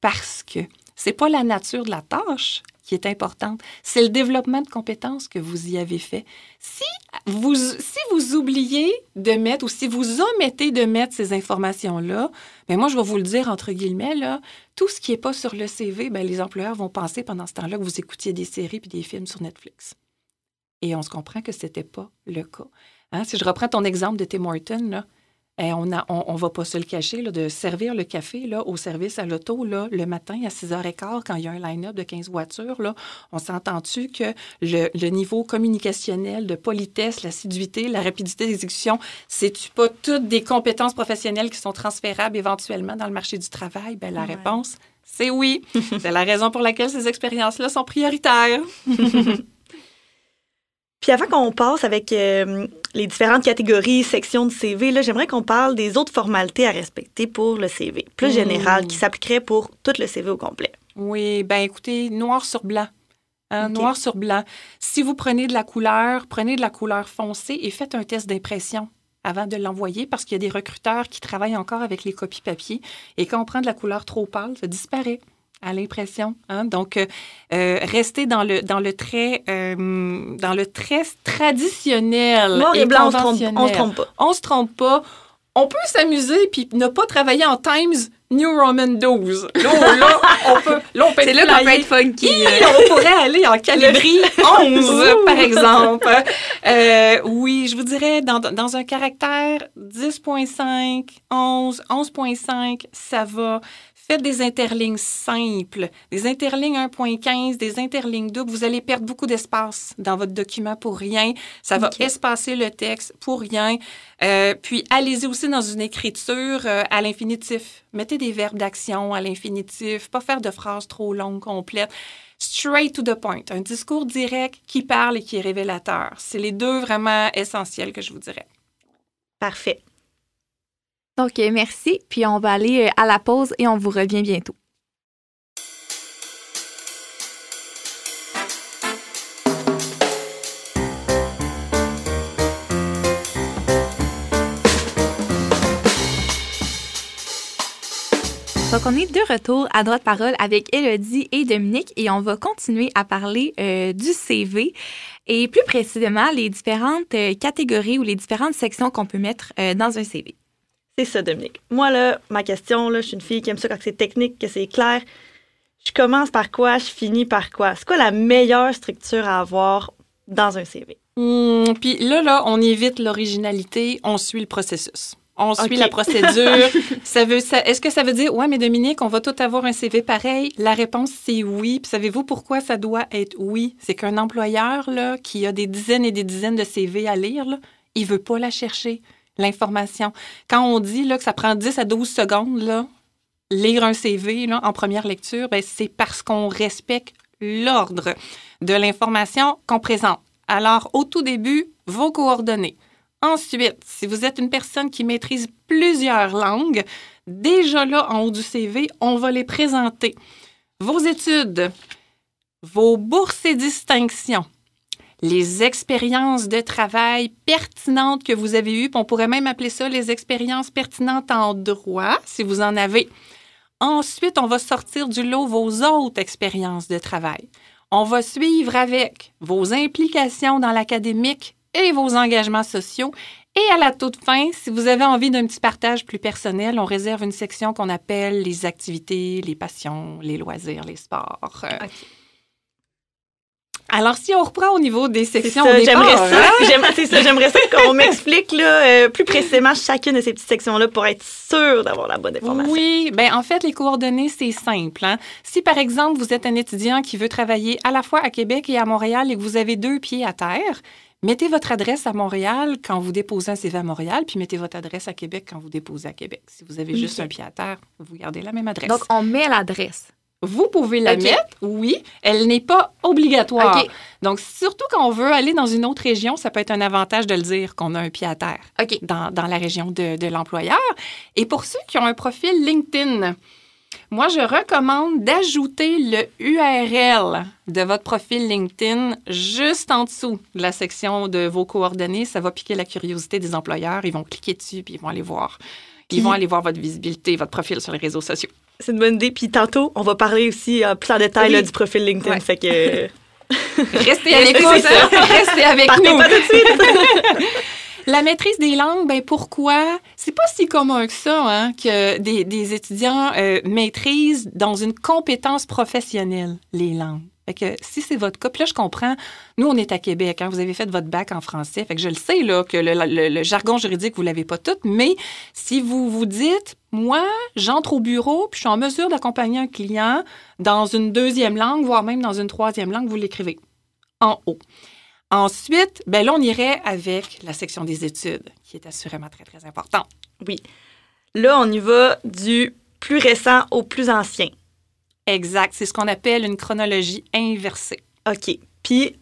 parce que c'est pas la nature de la tâche qui est importante, c'est le développement de compétences que vous y avez fait. Si vous, si vous oubliez de mettre ou si vous omettez de mettre ces informations-là, ben moi, je vais vous le dire entre guillemets, là, tout ce qui n'est pas sur le CV, ben les employeurs vont penser pendant ce temps-là que vous écoutiez des séries puis des films sur Netflix. Et on se comprend que ce n'était pas le cas. Hein, si je reprends ton exemple de Tim Hortons, là, eh, on ne on, on va pas se le cacher, là, de servir le café là, au service à l'auto là, le matin à 6h15 quand il y a un line-up de 15 voitures. Là, on s'entend-tu que le, le niveau communicationnel de politesse, l'assiduité, la rapidité d'exécution, c'est-tu pas toutes des compétences professionnelles qui sont transférables éventuellement dans le marché du travail? Ben, la Ouais. réponse, c'est oui. c'est la raison pour laquelle ces expériences-là sont prioritaires. *laughs* Puis avant qu'on passe avec euh, les différentes catégories, sections de CV, là, j'aimerais qu'on parle des autres formalités à respecter pour le CV, plus Mm. général, qui s'appliquerait pour tout le CV au complet. Oui, ben écoutez, noir sur blanc. Hein. Noir sur blanc. Si vous prenez de la couleur, prenez de la couleur foncée et faites un test d'impression avant de l'envoyer parce qu'il y a des recruteurs qui travaillent encore avec les copies papier. Et quand on prend de la couleur trop pâle, ça disparaît à l'impression. hein. Donc, euh, euh, restez dans le, dans le trait, euh, dans le trait traditionnel. Noir et, blanc, on se trompe, on se trompe pas. on se trompe pas. On peut s'amuser puis ne pas travailler en Times New Roman 12. Là, là, on peut, là, on peut C'est là qu'on peut être funky. On pourrait aller en calibri 11, *laughs* par exemple. Euh, oui, je vous dirais, dans, dans un caractère 10.5, 11, 11.5, ça va. Faites des interlignes simples, des interlignes 1.15, des interlignes doubles. Vous allez perdre beaucoup d'espace dans votre document pour rien. Ça va espacer le texte pour rien. Euh, puis, allez-y aussi dans une écriture euh, à l'infinitif. Mettez des verbes d'action à l'infinitif, pas faire de phrases trop longues, complètes. Straight to the point, un discours direct qui parle et qui est révélateur. C'est les deux vraiment essentiels que je vous dirais. Parfait. Donc, merci. Puis on va aller euh, à la pause et on vous revient bientôt. Donc, on est de retour à droite parole avec Elodie et Dominique et on va continuer à parler euh, du CV et plus précisément les différentes euh, catégories ou les différentes sections qu'on peut mettre dans un CV. C'est ça, Dominique. Moi, là, ma question, là, je suis une fille qui aime ça quand c'est technique, que c'est clair. Je commence par quoi, je finis par quoi? C'est quoi la meilleure structure à avoir dans un CV? Hmm, puis là, là, on évite l'originalité, on suit le processus. On suit la procédure. *laughs* ça veut, ça, est-ce que ça veut dire, ouais, mais Dominique, on va tout avoir un CV pareil? La réponse, c'est oui. Puis savez-vous pourquoi ça doit être oui? C'est qu'un employeur, là, qui a des dizaines et des dizaines de CV à lire, là, il veut pas la chercher l'information. Quand on dit là, que ça prend 10 à 12 secondes, lire un CV là, en première lecture, ben, c'est parce qu'on respecte l'ordre de l'information qu'on présente. Alors, au tout début, vos coordonnées. Ensuite, si vous êtes une personne qui maîtrise plusieurs langues, déjà là, en haut du CV, on va les présenter. Vos études, vos bourses et distinctions, les expériences de travail pertinentes que vous avez eues. On pourrait même appeler ça les expériences pertinentes en droit, si vous en avez. Ensuite, on va sortir du lot vos autres expériences de travail. On va suivre avec vos implications dans l'académique et vos engagements sociaux. Et à la toute fin, si vous avez envie d'un petit partage plus personnel, on réserve une section qu'on appelle les activités, les passions, les loisirs, les sports. Alors, si on reprend au niveau des sections, j'aimerais ça, *laughs* hein? c'est ça, j'aimerais ça qu'on m'explique là, euh, plus précisément chacune de ces petites sections-là pour être sûr d'avoir la bonne information. Oui, ben en fait, les coordonnées, c'est simple. Hein? Si, par exemple, vous êtes un étudiant qui veut travailler à la fois à Québec et à Montréal et que vous avez deux pieds à terre, mettez votre adresse à Montréal quand vous déposez un CV à Montréal, puis mettez votre adresse à Québec quand vous déposez à Québec. Si vous avez juste un pied à terre, vous gardez la même adresse. Donc, on met l'adresse. Vous pouvez la mettre, oui. Elle n'est pas obligatoire. Donc, surtout quand on veut aller dans une autre région, ça peut être un avantage de le dire qu'on a un pied à terre dans, dans, la région de, de l'employeur. Et pour ceux qui ont un profil LinkedIn, moi, je recommande d'ajouter le URL de votre profil LinkedIn juste en dessous de la section de vos coordonnées. Ça va piquer la curiosité des employeurs. Ils vont cliquer dessus puis ils vont aller voir. Ils vont aller voir votre visibilité, votre profil sur les réseaux sociaux. C'est une bonne idée. Puis tantôt, on va parler aussi euh, plus en détail du profil LinkedIn. Fait que. Restez à l'écoute. Restez avec nous. Pas tout de suite. *laughs* La maîtrise des langues, ben pourquoi? C'est pas si commun que ça, hein, que des, des étudiants euh, maîtrisent dans une compétence professionnelle les langues. Fait que si c'est votre cas, puis là, je comprends, nous, on est à Québec, hein, vous avez fait votre bac en français, fait que je le sais, là, que le, jargon juridique, vous l'avez pas tout, mais si vous vous dites, moi, j'entre au bureau, puis je suis en mesure d'accompagner un client dans une deuxième langue, voire même dans une troisième langue, vous l'écrivez en haut. Ensuite, ben là, on irait avec la section des études, qui est assurément très, très importante. Oui. Là, on y va du plus récent au plus ancien. Exact. C'est ce qu'on appelle une chronologie inversée. OK. Puis,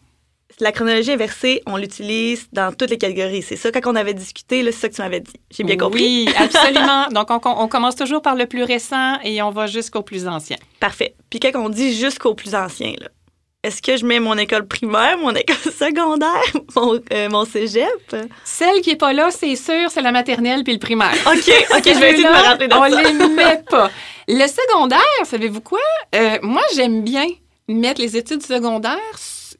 la chronologie inversée, on l'utilise dans toutes les catégories. C'est ça, quand on avait discuté, c'est ça que tu m'avais dit. J'ai bien compris. Oui, *laughs* absolument. Donc, on, commence toujours par le plus récent et on va jusqu'au plus ancien. Parfait. Puis, quand on dit jusqu'au plus ancien, là, est-ce que je mets mon école primaire, mon école *laughs* secondaire, mon, euh, mon cégep? Celle qui n'est pas là, c'est sûr, c'est la maternelle puis le primaire. OK, OK, je vais essayer de me rappeler de on ça. On les met pas. *laughs* Le secondaire, savez-vous quoi? Euh, moi, j'aime bien mettre les études secondaires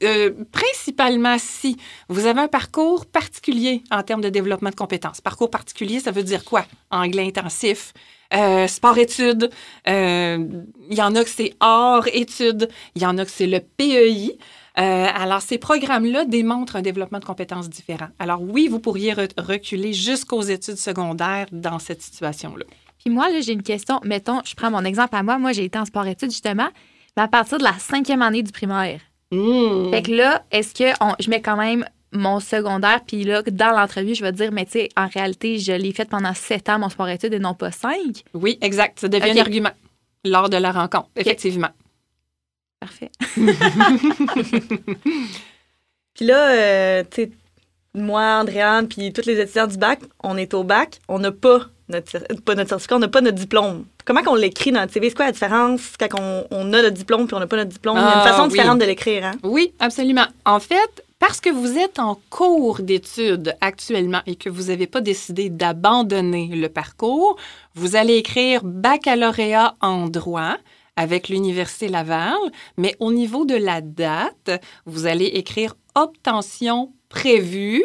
euh, principalement si vous avez un parcours particulier en termes de développement de compétences. Parcours particulier, ça veut dire quoi? Anglais intensif, euh, sport-études, il y en a que c'est hors-études, il y en a que c'est le PEI. alors, ces programmes-là démontrent un développement de compétences différent. Alors, oui, vous pourriez reculer jusqu'aux études secondaires dans cette situation-là. Puis moi, là, j'ai une question. Mettons, je prends mon exemple à moi. Moi, j'ai été en sport-études, justement, mais à partir de la cinquième année du primaire. Mmh. Fait que là, est-ce que on- je mets quand même mon secondaire, puis là, dans l'entrevue, je vais dire, mais tu sais, en réalité, je l'ai fait pendant sept ans, mon sport-études, et non pas cinq. Oui, exact. Ça devient un argument lors de la rencontre, effectivement. Parfait. *laughs* Puis là, euh, tu sais, moi, Andréane, puis tous les étudiants du bac, on est au bac, on n'a pas notre, pas notre certificat, on n'a pas notre diplôme. Comment qu'on l'écrit dans notre CV? C'est quoi la différence quand on, on a notre diplôme puis on n'a pas notre diplôme? Il y a Ah, une façon oui. différente de l'écrire, hein? Oui, absolument. En fait, parce que vous êtes en cours d'études actuellement et que vous n'avez pas décidé d'abandonner le parcours, vous allez écrire baccalauréat en droit avec l'Université Laval, mais au niveau de la date, vous allez écrire obtention prévue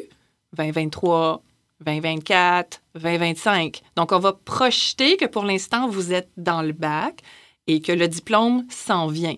2023, 2024, 2025. Donc, on va projeter que pour l'instant, vous êtes dans le bac et que le diplôme s'en vient.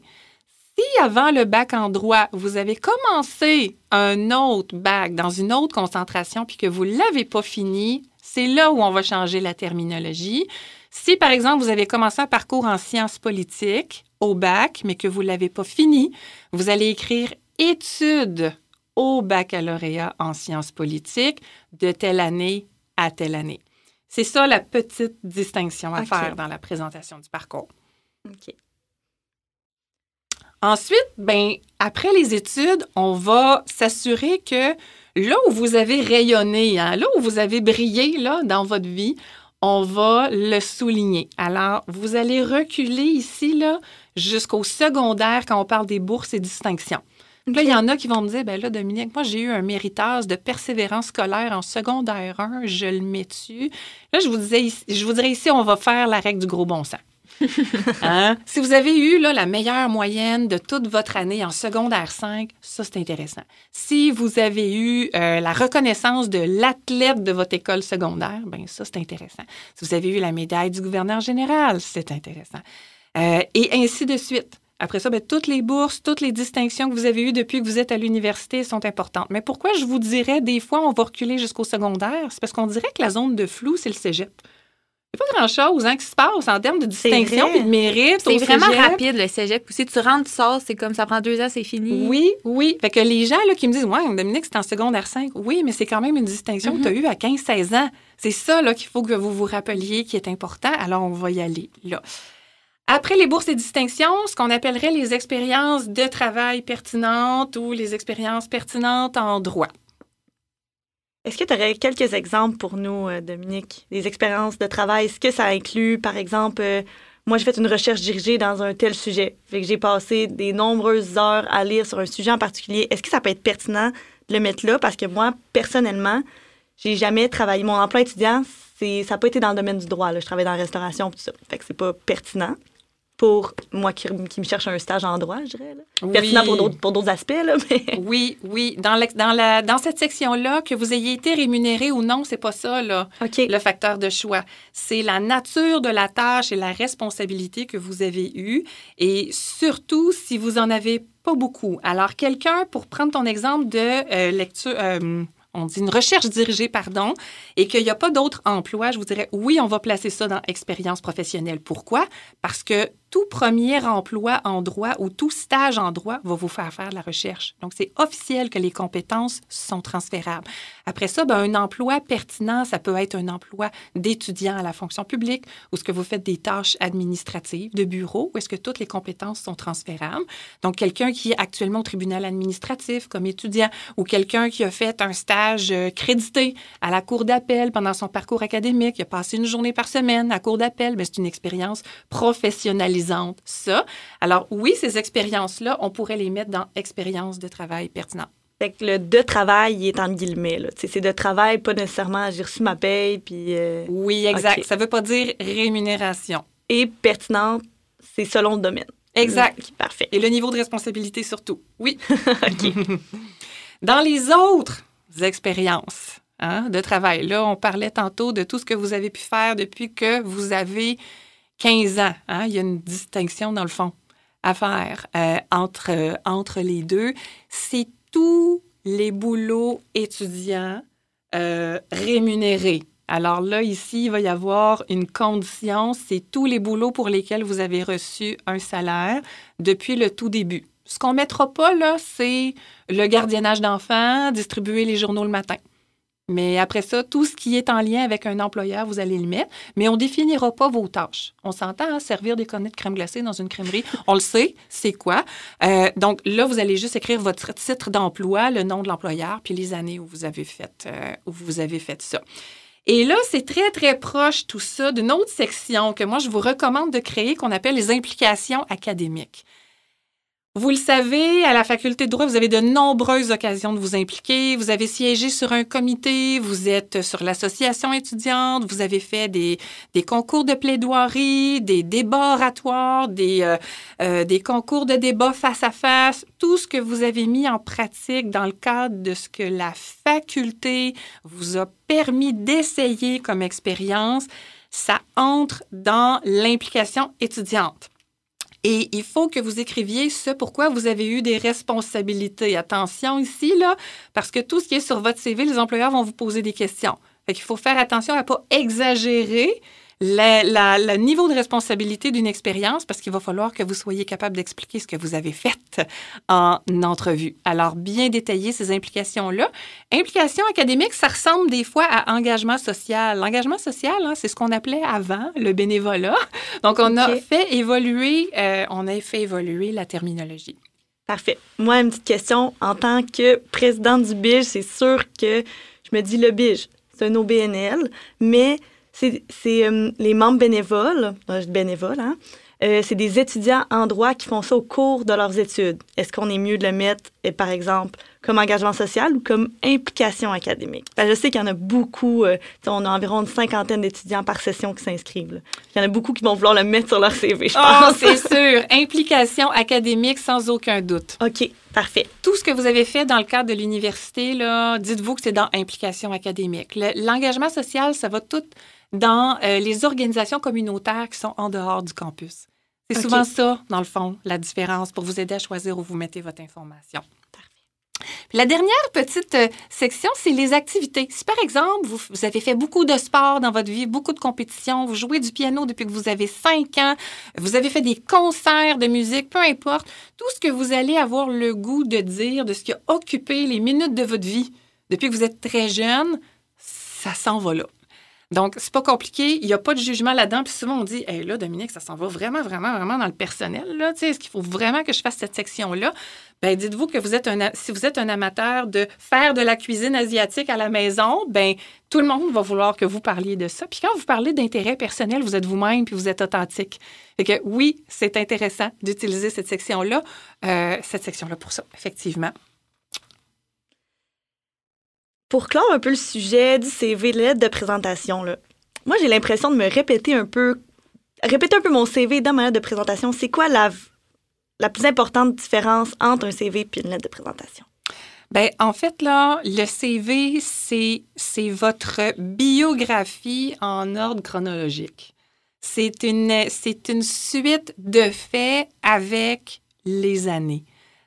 Si avant le bac en droit, vous avez commencé un autre bac dans une autre concentration puis que vous ne l'avez pas fini, c'est là où on va changer la terminologie. Si, par exemple, vous avez commencé un parcours en sciences politiques au bac, mais que vous ne l'avez pas fini, vous allez écrire études au baccalauréat en sciences politiques de telle année à telle année. C'est ça la petite distinction à faire dans la présentation du parcours. OK. Ensuite, ben, après les études, on va s'assurer que là où vous avez rayonné, hein, là où vous avez brillé là, dans votre vie, on va le souligner. Alors, vous allez reculer ici là, jusqu'au secondaire quand on parle des bourses et distinctions. Là, il y en a qui vont me dire, ben là, Dominique, moi, j'ai eu un méritage de persévérance scolaire en secondaire 1, je le mets dessus. Là, je vous, disais, je vous dirais ici, on va faire la règle du gros bon sens. *laughs* Hein? Si vous avez eu là, la meilleure moyenne de toute votre année en secondaire 5, ça, c'est intéressant. Si vous avez eu euh, la reconnaissance de l'athlète de votre école secondaire, ben ça, c'est intéressant. Si vous avez eu la médaille du gouverneur général, c'est intéressant. Euh, et ainsi de suite. Après ça, ben, toutes les bourses, toutes les distinctions que vous avez eues depuis que vous êtes à l'université sont importantes. Mais pourquoi je vous dirais, des fois, on va reculer jusqu'au secondaire? C'est parce qu'on dirait que la zone de flou, c'est le cégep. Il n'y a pas grand-chose hein, qui se passe en termes de distinction et de mérite C'est vraiment cégep. rapide, le cégep. Si tu rentres, tu sors, c'est comme ça prend deux ans, c'est fini. Oui, oui. Fait que les gens là, qui me disent Ouais, Dominique, c'est en secondaire 5. Oui, mais c'est quand même une distinction que tu as eue à 15-16 ans. C'est ça là, qu'il faut que vous vous rappeliez qui est important. Alors, on va y aller là. Après les bourses et distinctions, ce qu'on appellerait les expériences de travail pertinentes ou les expériences pertinentes en droit. Est-ce que tu aurais quelques exemples pour nous, euh, Dominique, des expériences de travail? Est-ce que ça inclut, par exemple, euh, moi, j'ai fait une recherche dirigée dans un tel sujet. Fait que j'ai passé des nombreuses heures à lire sur un sujet en particulier. Est-ce que ça peut être pertinent de le mettre là? Parce que moi, personnellement, j'ai jamais travaillé. Mon emploi étudiant, ça n'a pas été dans le domaine du droit. Je travaille dans la restauration tout ça. Fait que c'est pas pertinent pour moi qui, qui me cherche un stage en droit, je dirais. là. Pertinent Oui. pour d'autres, pour d'autres aspects, là, mais... *laughs* Oui, oui. Dans, l'ex- dans, la, dans cette section-là, que vous ayez été rémunéré ou non, c'est pas ça, là. Le facteur de choix. C'est la nature de la tâche et la responsabilité que vous avez eue et surtout si vous en avez pas beaucoup. Alors, quelqu'un, pour prendre ton exemple de euh, lecture, euh, on dit une recherche dirigée, pardon, et qu'il n'y a pas d'autres emplois, je vous dirais, oui, on va placer ça dans expérience professionnelle. Pourquoi? Parce que tout premier emploi en droit ou tout stage en droit va vous faire faire de la recherche. Donc, c'est officiel que les compétences sont transférables. Après ça, ben, un emploi pertinent, ça peut être un emploi d'étudiant à la fonction publique ou ce que vous faites des tâches administratives de bureau où est-ce que toutes les compétences sont transférables. Donc, quelqu'un qui est actuellement au tribunal administratif comme étudiant ou quelqu'un qui a fait un stage euh, crédité à la cour d'appel pendant son parcours académique, il a passé une journée par semaine à cour d'appel, ben, c'est une expérience ça. Alors, oui, ces expériences-là, on pourrait les mettre dans expérience de travail pertinent. Fait que le de travail, il est en guillemets. C'est de travail, pas nécessairement j'ai reçu ma paye, puis. euh, Oui, exact. OK. Ça ne veut pas dire rémunération. et pertinente, c'est selon le domaine. Exact. OK, parfait. Et le niveau de responsabilité surtout. Oui. *laughs* *laughs* Dans les autres expériences hein, de travail, là, on parlait tantôt de tout ce que vous avez pu faire depuis que vous avez 15 ans. hein. Il y a une distinction, dans le fond, à faire euh, entre, euh, entre les deux. C'est tous les boulots étudiants euh, rémunérés. Alors là, ici, il va y avoir une condition, c'est tous les boulots pour lesquels vous avez reçu un salaire depuis le tout début. Ce qu'on ne mettra pas, là, c'est le gardiennage d'enfants, distribuer les journaux le matin. Mais après ça, tout ce qui est en lien avec un employeur, vous allez le mettre. Mais on ne définira pas vos tâches. On s'entend, à hein, servir des connettes de crème glacée dans une crèmerie. *laughs* On le sait, c'est quoi? Euh, donc là, vous allez juste écrire votre titre d'emploi, le nom de l'employeur, puis les années où vous avez fait, euh, où vous avez fait ça. Et là, c'est très, très proche tout ça d'une autre section que moi, je vous recommande de créer qu'on appelle les implications académiques. Vous le savez, à la faculté de droit, vous avez de nombreuses occasions de vous impliquer. Vous avez siégé sur un comité, vous êtes sur l'association étudiante, vous avez fait des, des concours de plaidoirie, des débats oratoires, des, euh, euh, des concours de débat face à face, tout ce que vous avez mis en pratique dans le cadre de ce que la faculté vous a permis d'essayer comme expérience, ça entre dans l'implication étudiante. Et il faut que vous écriviez ce pourquoi vous avez eu des responsabilités. Attention ici, là, parce que tout ce qui est sur votre CV, les employeurs vont vous poser des questions. Fait qu'il faut faire attention à ne pas exagérer le niveau de responsabilité d'une expérience parce qu'il va falloir que vous soyez capable d'expliquer ce que vous avez fait en entrevue. Alors, bien détailler ces implications-là. Implication académique, ça ressemble des fois à engagement social. L'engagement social, hein, c'est ce qu'on appelait avant le bénévolat. Donc, on a fait évoluer, euh, on a fait évoluer la terminologie. Parfait. Moi, une petite question. En tant que présidente du BIJ, c'est sûr que je me dis le BIJ, c'est un OBNL, mais c'est euh, les membres bénévoles, bénévoles, hein, euh, c'est des étudiants en droit qui font ça au cours de leurs études. Est-ce qu'on est mieux de le mettre, euh, par exemple, comme engagement social ou comme implication académique? Ben, je sais qu'il y en a beaucoup, on a environ une cinquantaine d'étudiants par session qui s'inscrivent. Il y en a beaucoup qui vont vouloir le mettre sur leur CV, je oh, c'est *laughs* sûr. Implication académique sans aucun doute. OK. Parfait. Tout ce que vous avez fait dans le cadre de l'université, dites-vous que c'est dans implication académique. L'engagement social, ça va tout dans euh, les organisations communautaires qui sont en dehors du campus. C'est souvent ça, dans le fond, la différence pour vous aider à choisir où vous mettez votre information. la dernière petite euh, section, c'est les activités. Si par exemple, vous, vous, avez fait beaucoup de sport dans votre vie, beaucoup de compétitions, vous jouez du piano depuis que vous avez cinq ans, vous avez fait des concerts de musique, peu importe, tout ce que vous allez avoir le goût de dire, de ce qui a occupé les minutes de votre vie depuis que vous êtes très jeune, ça s'en va là. Donc, c'est pas compliqué. Il n'y a pas de jugement là-dedans. Puis souvent, on dit, hé, là, Dominique, ça s'en va vraiment, vraiment, vraiment dans le personnel. Là. Est-ce qu'il faut vraiment que je fasse cette section-là? Bien, dites-vous que vous êtes un, si vous êtes un amateur de faire de la cuisine asiatique à la maison, ben tout le monde va vouloir que vous parliez de ça. Puis quand vous parlez d'intérêt personnel, vous êtes vous-même puis vous êtes authentique. Fait que oui, c'est intéressant d'utiliser cette section-là, euh, cette section-là pour ça, effectivement. Pour clore un peu le sujet du CV, de l'aide de présentation, là, moi, j'ai l'impression de me répéter un peu, répéter un peu mon CV dans ma lettre de présentation. C'est quoi la, la plus importante différence entre un CV et une lettre de présentation? Bien, en fait, là, le CV, c'est, votre biographie en ordre chronologique. C'est une, c'est une suite de faits avec les années.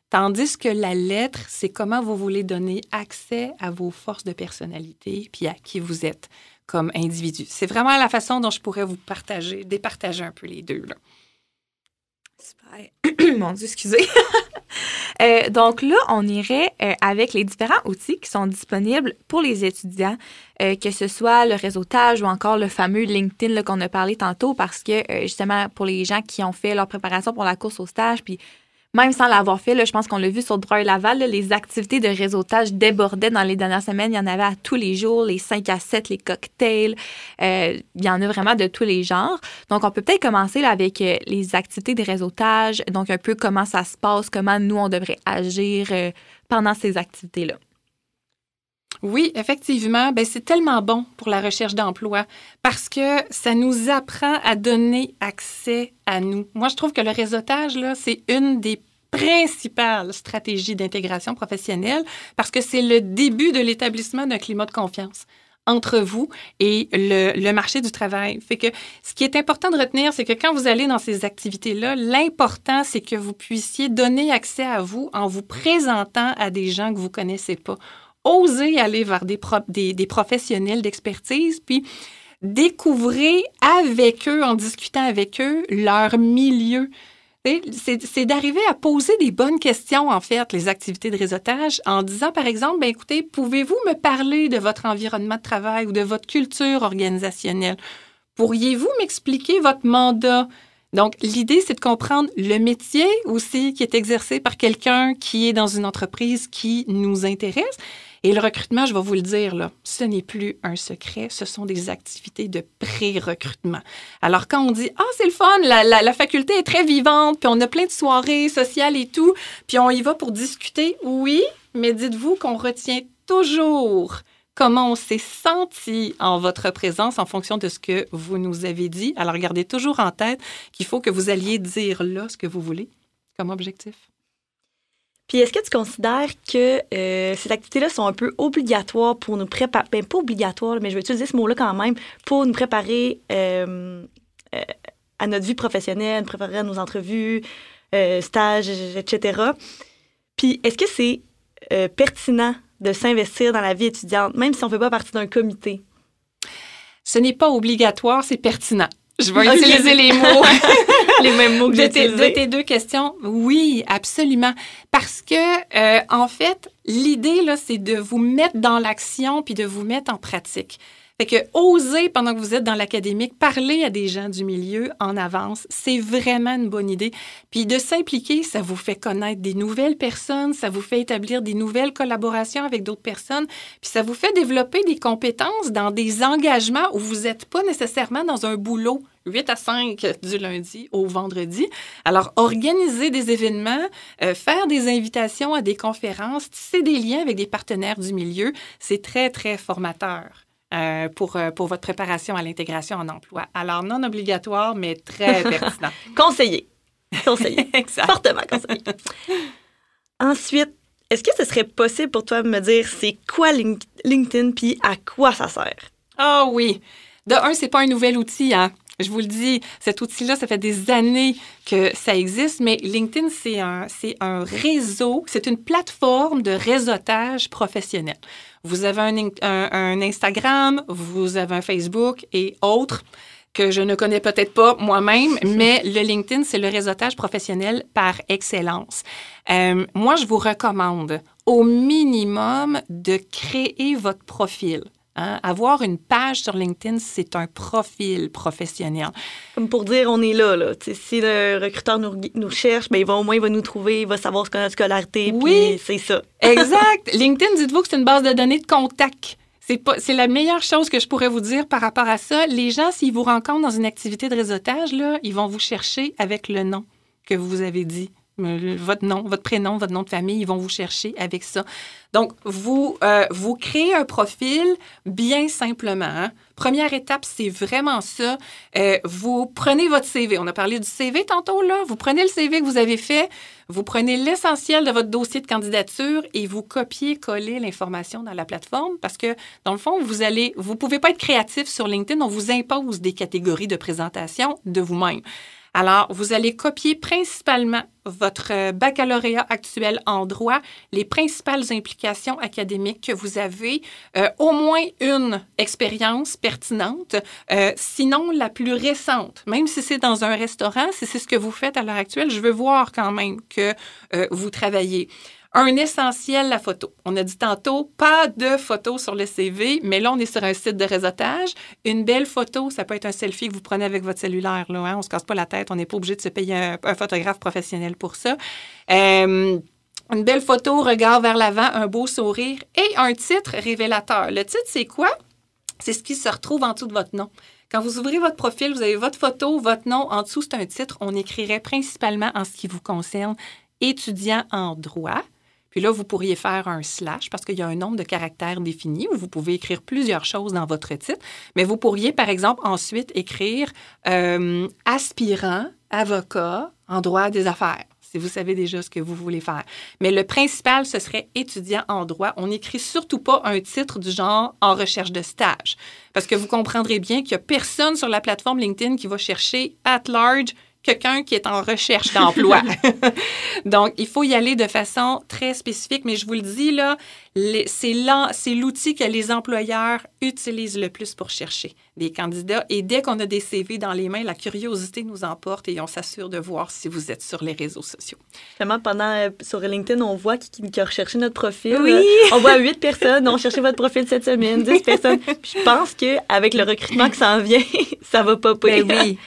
Tandis que la lettre, c'est comment vous voulez donner accès à vos forces de personnalité puis à qui vous êtes comme individu. C'est vraiment la façon dont je pourrais vous partager, départager un peu les deux. Là. Super. *coughs* Mon Dieu, excusez. *laughs* Euh, donc là, on irait euh, avec les différents outils qui sont disponibles pour les étudiants, euh, que ce soit le réseautage ou encore le fameux LinkedIn qu'on a parlé tantôt, parce que justement, pour les gens qui ont fait leur préparation pour la course au stage, puis même sans l'avoir fait, je pense qu'on l'a vu sur Droit Laval, les activités de réseautage débordaient dans les dernières semaines. Il y en avait à tous les jours, les 5 à 7, les cocktails. Euh, il y en a vraiment de tous les genres. Donc, on peut peut-être commencer avec euh, les activités de réseautage, donc un peu comment ça se passe, comment nous, on devrait agir euh, pendant ces activités-là. Oui, effectivement, ben c'est tellement bon pour la recherche d'emploi parce que ça nous apprend à donner accès à nous. Moi, je trouve que le réseautage là, c'est une des principales stratégies d'intégration professionnelle parce que c'est le début de l'établissement d'un climat de confiance entre vous et le, marché du travail. Fait que ce qui est important de retenir, c'est que quand vous allez dans ces activités-là, l'important, c'est que vous puissiez donner accès à vous en vous présentant à des gens que vous connaissez pas osez aller vers des professionnels d'expertise, puis découvrez avec eux, en discutant avec eux, leur milieu. C'est d'arriver à poser des bonnes questions, en fait, les activités de réseautage, en disant, par exemple, ben, écoutez, pouvez-vous me parler de votre environnement de travail ou de votre culture organisationnelle? Pourriez-vous m'expliquer votre mandat? Donc, l'idée, c'est de comprendre le métier aussi qui est exercé par quelqu'un qui est dans une entreprise qui nous intéresse. Et le recrutement, je vais vous le dire, là, ce n'est plus un secret, ce sont des activités de pré-recrutement. Alors, quand on dit, ah, c'est le fun, la, la, faculté est très vivante, puis on a plein de soirées sociales et tout, puis on y va pour discuter, oui, mais dites-vous qu'on retient toujours comment on s'est senti en votre présence en fonction de ce que vous nous avez dit. Alors, gardez toujours en tête qu'il faut que vous alliez dire là ce que vous voulez comme objectif. Puis est-ce que tu considères que euh, ces activités-là sont un peu obligatoires pour nous préparer, ben pas obligatoires, mais je vais utiliser ce mot-là quand même, pour nous préparer euh, euh, à notre vie professionnelle, nous préparer à nos entrevues, stages, etc. Puis est-ce que c'est pertinent de s'investir dans la vie étudiante, même si on ne fait pas partie d'un comité? Ce n'est pas obligatoire, c'est pertinent. Je vais utiliser les mots. *laughs* *laughs* les mêmes mots que j'ai De tes deux questions, oui, absolument. Parce que, euh, en fait, l'idée, là, c'est de vous mettre dans l'action puis de vous mettre en pratique. Fait que oser, pendant que vous êtes dans l'académique, parler à des gens du milieu en avance, c'est vraiment une bonne idée. Puis de s'impliquer, ça vous fait connaître des nouvelles personnes, ça vous fait établir des nouvelles collaborations avec d'autres personnes, puis ça vous fait développer des compétences dans des engagements où vous n'êtes pas nécessairement dans un boulot 8 à 5 du lundi au vendredi. Alors, organiser des événements, euh, faire des invitations à des conférences, tisser des liens avec des partenaires du milieu, c'est très, très formateur. Euh, pour, euh, pour votre préparation à l'intégration en emploi. Alors, non obligatoire, mais très *laughs* pertinent. conseillé. Conseillé. *laughs* Fortement conseillé. Ensuite, est-ce que ce serait possible pour toi de me dire c'est quoi LinkedIn puis à quoi ça sert? Ah oh, oui. De un, c'est pas un nouvel outil. Hein? Je vous le dis, cet outil-là, ça fait des années que ça existe, mais LinkedIn, c'est un, réseau, c'est une plateforme de réseautage professionnel. Vous avez un, Instagram, vous avez un Facebook et autres que je ne connais peut-être pas moi-même, *laughs* mais le LinkedIn, c'est le réseautage professionnel par excellence. Euh, moi, je vous recommande au minimum de créer votre profil. Hein. Avoir une page sur LinkedIn, c'est un profil professionnel. Comme pour dire, on est là. là. si le recruteur nous, nous cherche, ben, il va, au moins il va nous trouver, il va savoir ce qu'on a de scolarité. Oui, c'est ça. *laughs* exact. LinkedIn, dites-vous que c'est une base de données de contact. C'est la meilleure chose que je pourrais vous dire par rapport à ça. Les gens, s'ils vous rencontrent dans une activité de réseautage, là, ils vont vous chercher avec le nom que vous avez dit votre nom, votre prénom, votre nom de famille, ils vont vous chercher avec ça. Donc, vous, euh, vous créez un profil bien simplement. Hein. Première étape, c'est vraiment ça. Euh, vous prenez votre CV. On a parlé du CV tantôt, là. Vous prenez le CV que vous avez fait, vous prenez l'essentiel de votre dossier de candidature et vous copiez-collez l'information dans la plateforme parce que, dans le fond, vous allez, vous pouvez pas être créatif sur LinkedIn. On vous impose des catégories de présentation de vous-même. Alors, vous allez copier principalement votre euh, baccalauréat actuel en droit, les principales implications académiques que vous avez, euh, au moins une expérience pertinente, euh, sinon la plus récente. Même si c'est dans un restaurant, si c'est ce que vous faites à l'heure actuelle, je veux voir quand même que vous travaillez. Un essentiel, la photo. On a dit tantôt, pas de photo sur le CV, mais là, on est sur un site de réseautage. Une belle photo, ça peut être un selfie que vous prenez avec votre cellulaire. Là, hein? On ne se casse pas la tête, on n'est pas obligé de se payer un, photographe professionnel pour ça. Euh, une belle photo, regard vers l'avant, un beau sourire et un titre révélateur. Le titre, c'est quoi? C'est ce qui se retrouve en dessous de votre nom. Quand vous ouvrez votre profil, vous avez votre photo, votre nom. En dessous, c'est un titre. On écrirait principalement en ce qui vous concerne étudiant en droit. Puis là, vous pourriez faire un slash parce qu'il y a un nombre de caractères définis où vous pouvez écrire plusieurs choses dans votre titre. Mais vous pourriez, par exemple, ensuite écrire euh, aspirant, avocat en droit des affaires si vous savez déjà ce que vous voulez faire. Mais le principal, ce serait étudiant en droit. On n'écrit surtout pas un titre du genre en recherche de stage. Parce que vous comprendrez bien qu'il n'y a personne sur la plateforme LinkedIn qui va chercher at large quelqu'un qui est en recherche d'emploi. *laughs* Donc, il faut y aller de façon très spécifique, mais je vous le dis, là, c'est l'outil que les employeurs utilisent le plus pour chercher des candidats. Et dès qu'on a des CV dans les mains, la curiosité nous emporte et on s'assure de voir si vous êtes sur les réseaux sociaux. Justement, pendant, euh, sur LinkedIn, on voit qui, qui a recherché notre profil. Oui. *laughs* on voit huit personnes ont cherché votre profil cette semaine, dix personnes. je pense qu'avec le recrutement qui s'en vient, *laughs* ça va pas ben oui.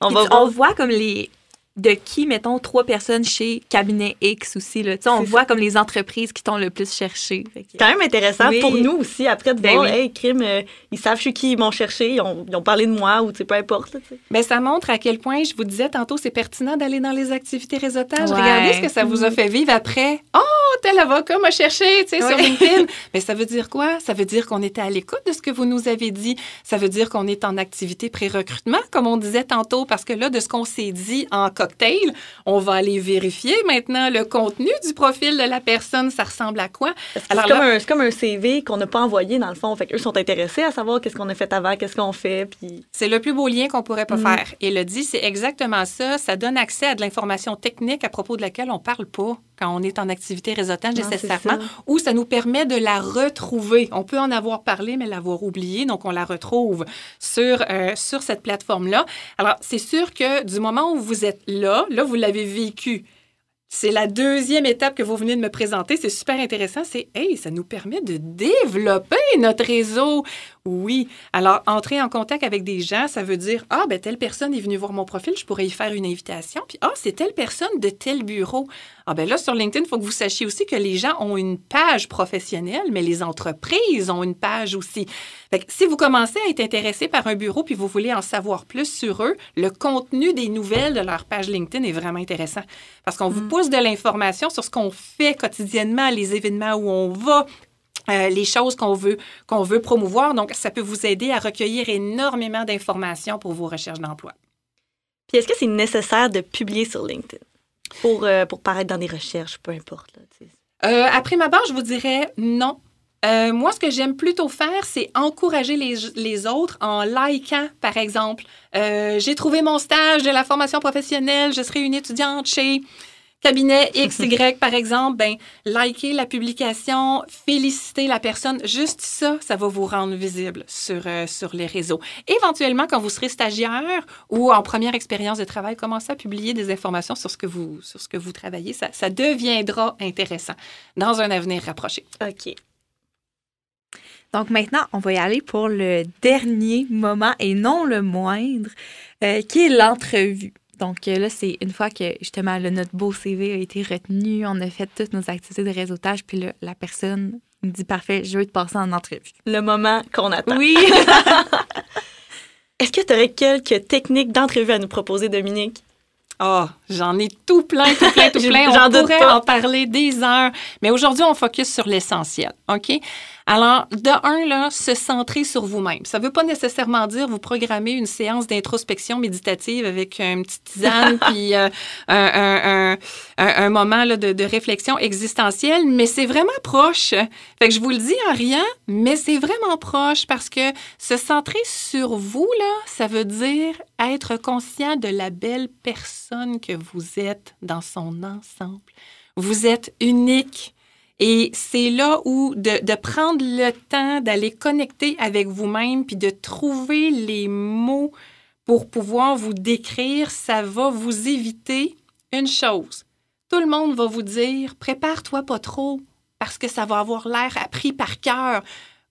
On, va on voit comme les, de qui, mettons, trois personnes chez Cabinet X aussi. Là. On voit comme les entreprises qui t'ont le plus cherché. C'est quand même intéressant pour nous aussi, après, de ben voir, hey, crime, euh, ils savent chez qui ils m'ont cherché, ils ont, parlé de moi ou peu importe. Mais ben, ça montre à quel point, je vous disais tantôt, c'est pertinent d'aller dans les activités réseautage. Regardez ce que ça vous a fait vivre après. Oh, tel avocat m'a cherché, tu sais, sur LinkedIn. *laughs* Mais ça veut dire quoi? Ça veut dire qu'on était à l'écoute de ce que vous nous avez dit. Ça veut dire qu'on est en activité pré-recrutement, comme on disait tantôt, parce que là, de ce qu'on s'est dit en cocktail, on va aller vérifier maintenant le contenu du profil de la personne, ça ressemble à quoi? C'est comme, comme, un CV qu'on n'a pas envoyé, dans le fond. Fait qu'eux sont intéressés à savoir qu'est-ce qu'on a fait avant, qu'est-ce qu'on fait. Puis... C'est le plus beau lien qu'on pourrait pas mm. faire. Et le dit, c'est exactement ça. Ça donne accès à de l'information technique à propos de laquelle on parle pas quand on est en activité réseautage nécessairement, ou ça nous permet de la retrouver. On peut en avoir parlé, mais l'avoir oublié, donc on la retrouve sur, euh, sur cette plateforme-là. Alors, c'est sûr que du moment où vous êtes là, là, vous l'avez vécu. C'est la deuxième étape que vous venez de me présenter. C'est super intéressant. C'est, hey, ça nous permet de développer notre réseau. Oui. Alors, entrer en contact avec des gens, ça veut dire, ah, ben, telle personne est venue voir mon profil, je pourrais y faire une invitation. Puis, ah, c'est telle personne de tel bureau. Ah, ben là, sur LinkedIn, il faut que vous sachiez aussi que les gens ont une page professionnelle, mais les entreprises ont une page aussi. Fait que si vous commencez à être intéressé par un bureau puis vous voulez en savoir plus sur eux, le contenu des nouvelles de leur page LinkedIn est vraiment intéressant parce qu'on vous mm. pousse de l'information sur ce qu'on fait quotidiennement, les événements où on va, euh, les choses qu'on veut, qu'on veut promouvoir. Donc, ça peut vous aider à recueillir énormément d'informations pour vos recherches d'emploi. Puis, est-ce que c'est nécessaire de publier sur LinkedIn pour, euh, pour paraître dans des recherches, peu importe? euh, après ma barre, je vous dirais non. Euh, moi, ce que j'aime plutôt faire, c'est encourager les, les, autres en likant, par exemple. J'ai trouvé mon stage de la formation professionnelle, je serai une étudiante chez cabinet *laughs* XY, par exemple, ben, liker la publication, féliciter la personne, juste ça, ça va vous rendre visible sur, euh, sur les réseaux. Éventuellement, quand vous serez stagiaire ou en première expérience de travail, commencez à publier des informations sur ce que vous, sur ce que vous travaillez. Ça, ça deviendra intéressant dans un avenir rapproché. OK. Donc maintenant, on va y aller pour le dernier moment et non le moindre, euh, qui est l'entrevue. Donc euh, là, c'est une fois que justement notre beau CV a été retenu, on a fait toutes nos activités de réseautage, puis là, la personne me dit parfait, je veux te passer en entrevue. Le moment qu'on attend. Oui. *laughs* Est-ce que tu aurais quelques techniques d'entrevue à nous proposer, Dominique? Oh, j'en ai tout plein, tout plein, tout *laughs* plein. on pourrait en parler des heures. Mais aujourd'hui, on focus sur l'essentiel, OK? Alors, de un, là, se centrer sur vous-même. Ça ne veut pas nécessairement dire vous programmer une séance d'introspection méditative avec une petite tisane *laughs* puis euh, un, un, un, moment là, de, de, réflexion existentielle, mais c'est vraiment proche. Fait que je vous le dis en rien, mais c'est vraiment proche parce que se centrer sur vous, là, ça veut dire être conscient de la belle personne que vous êtes dans son ensemble. Vous êtes unique et c'est là où de, prendre le temps d'aller connecter avec vous-même, puis de trouver les mots pour pouvoir vous décrire, ça va vous éviter une chose. Tout le monde va vous dire, prépare-toi pas trop, parce que ça va avoir l'air appris par cœur.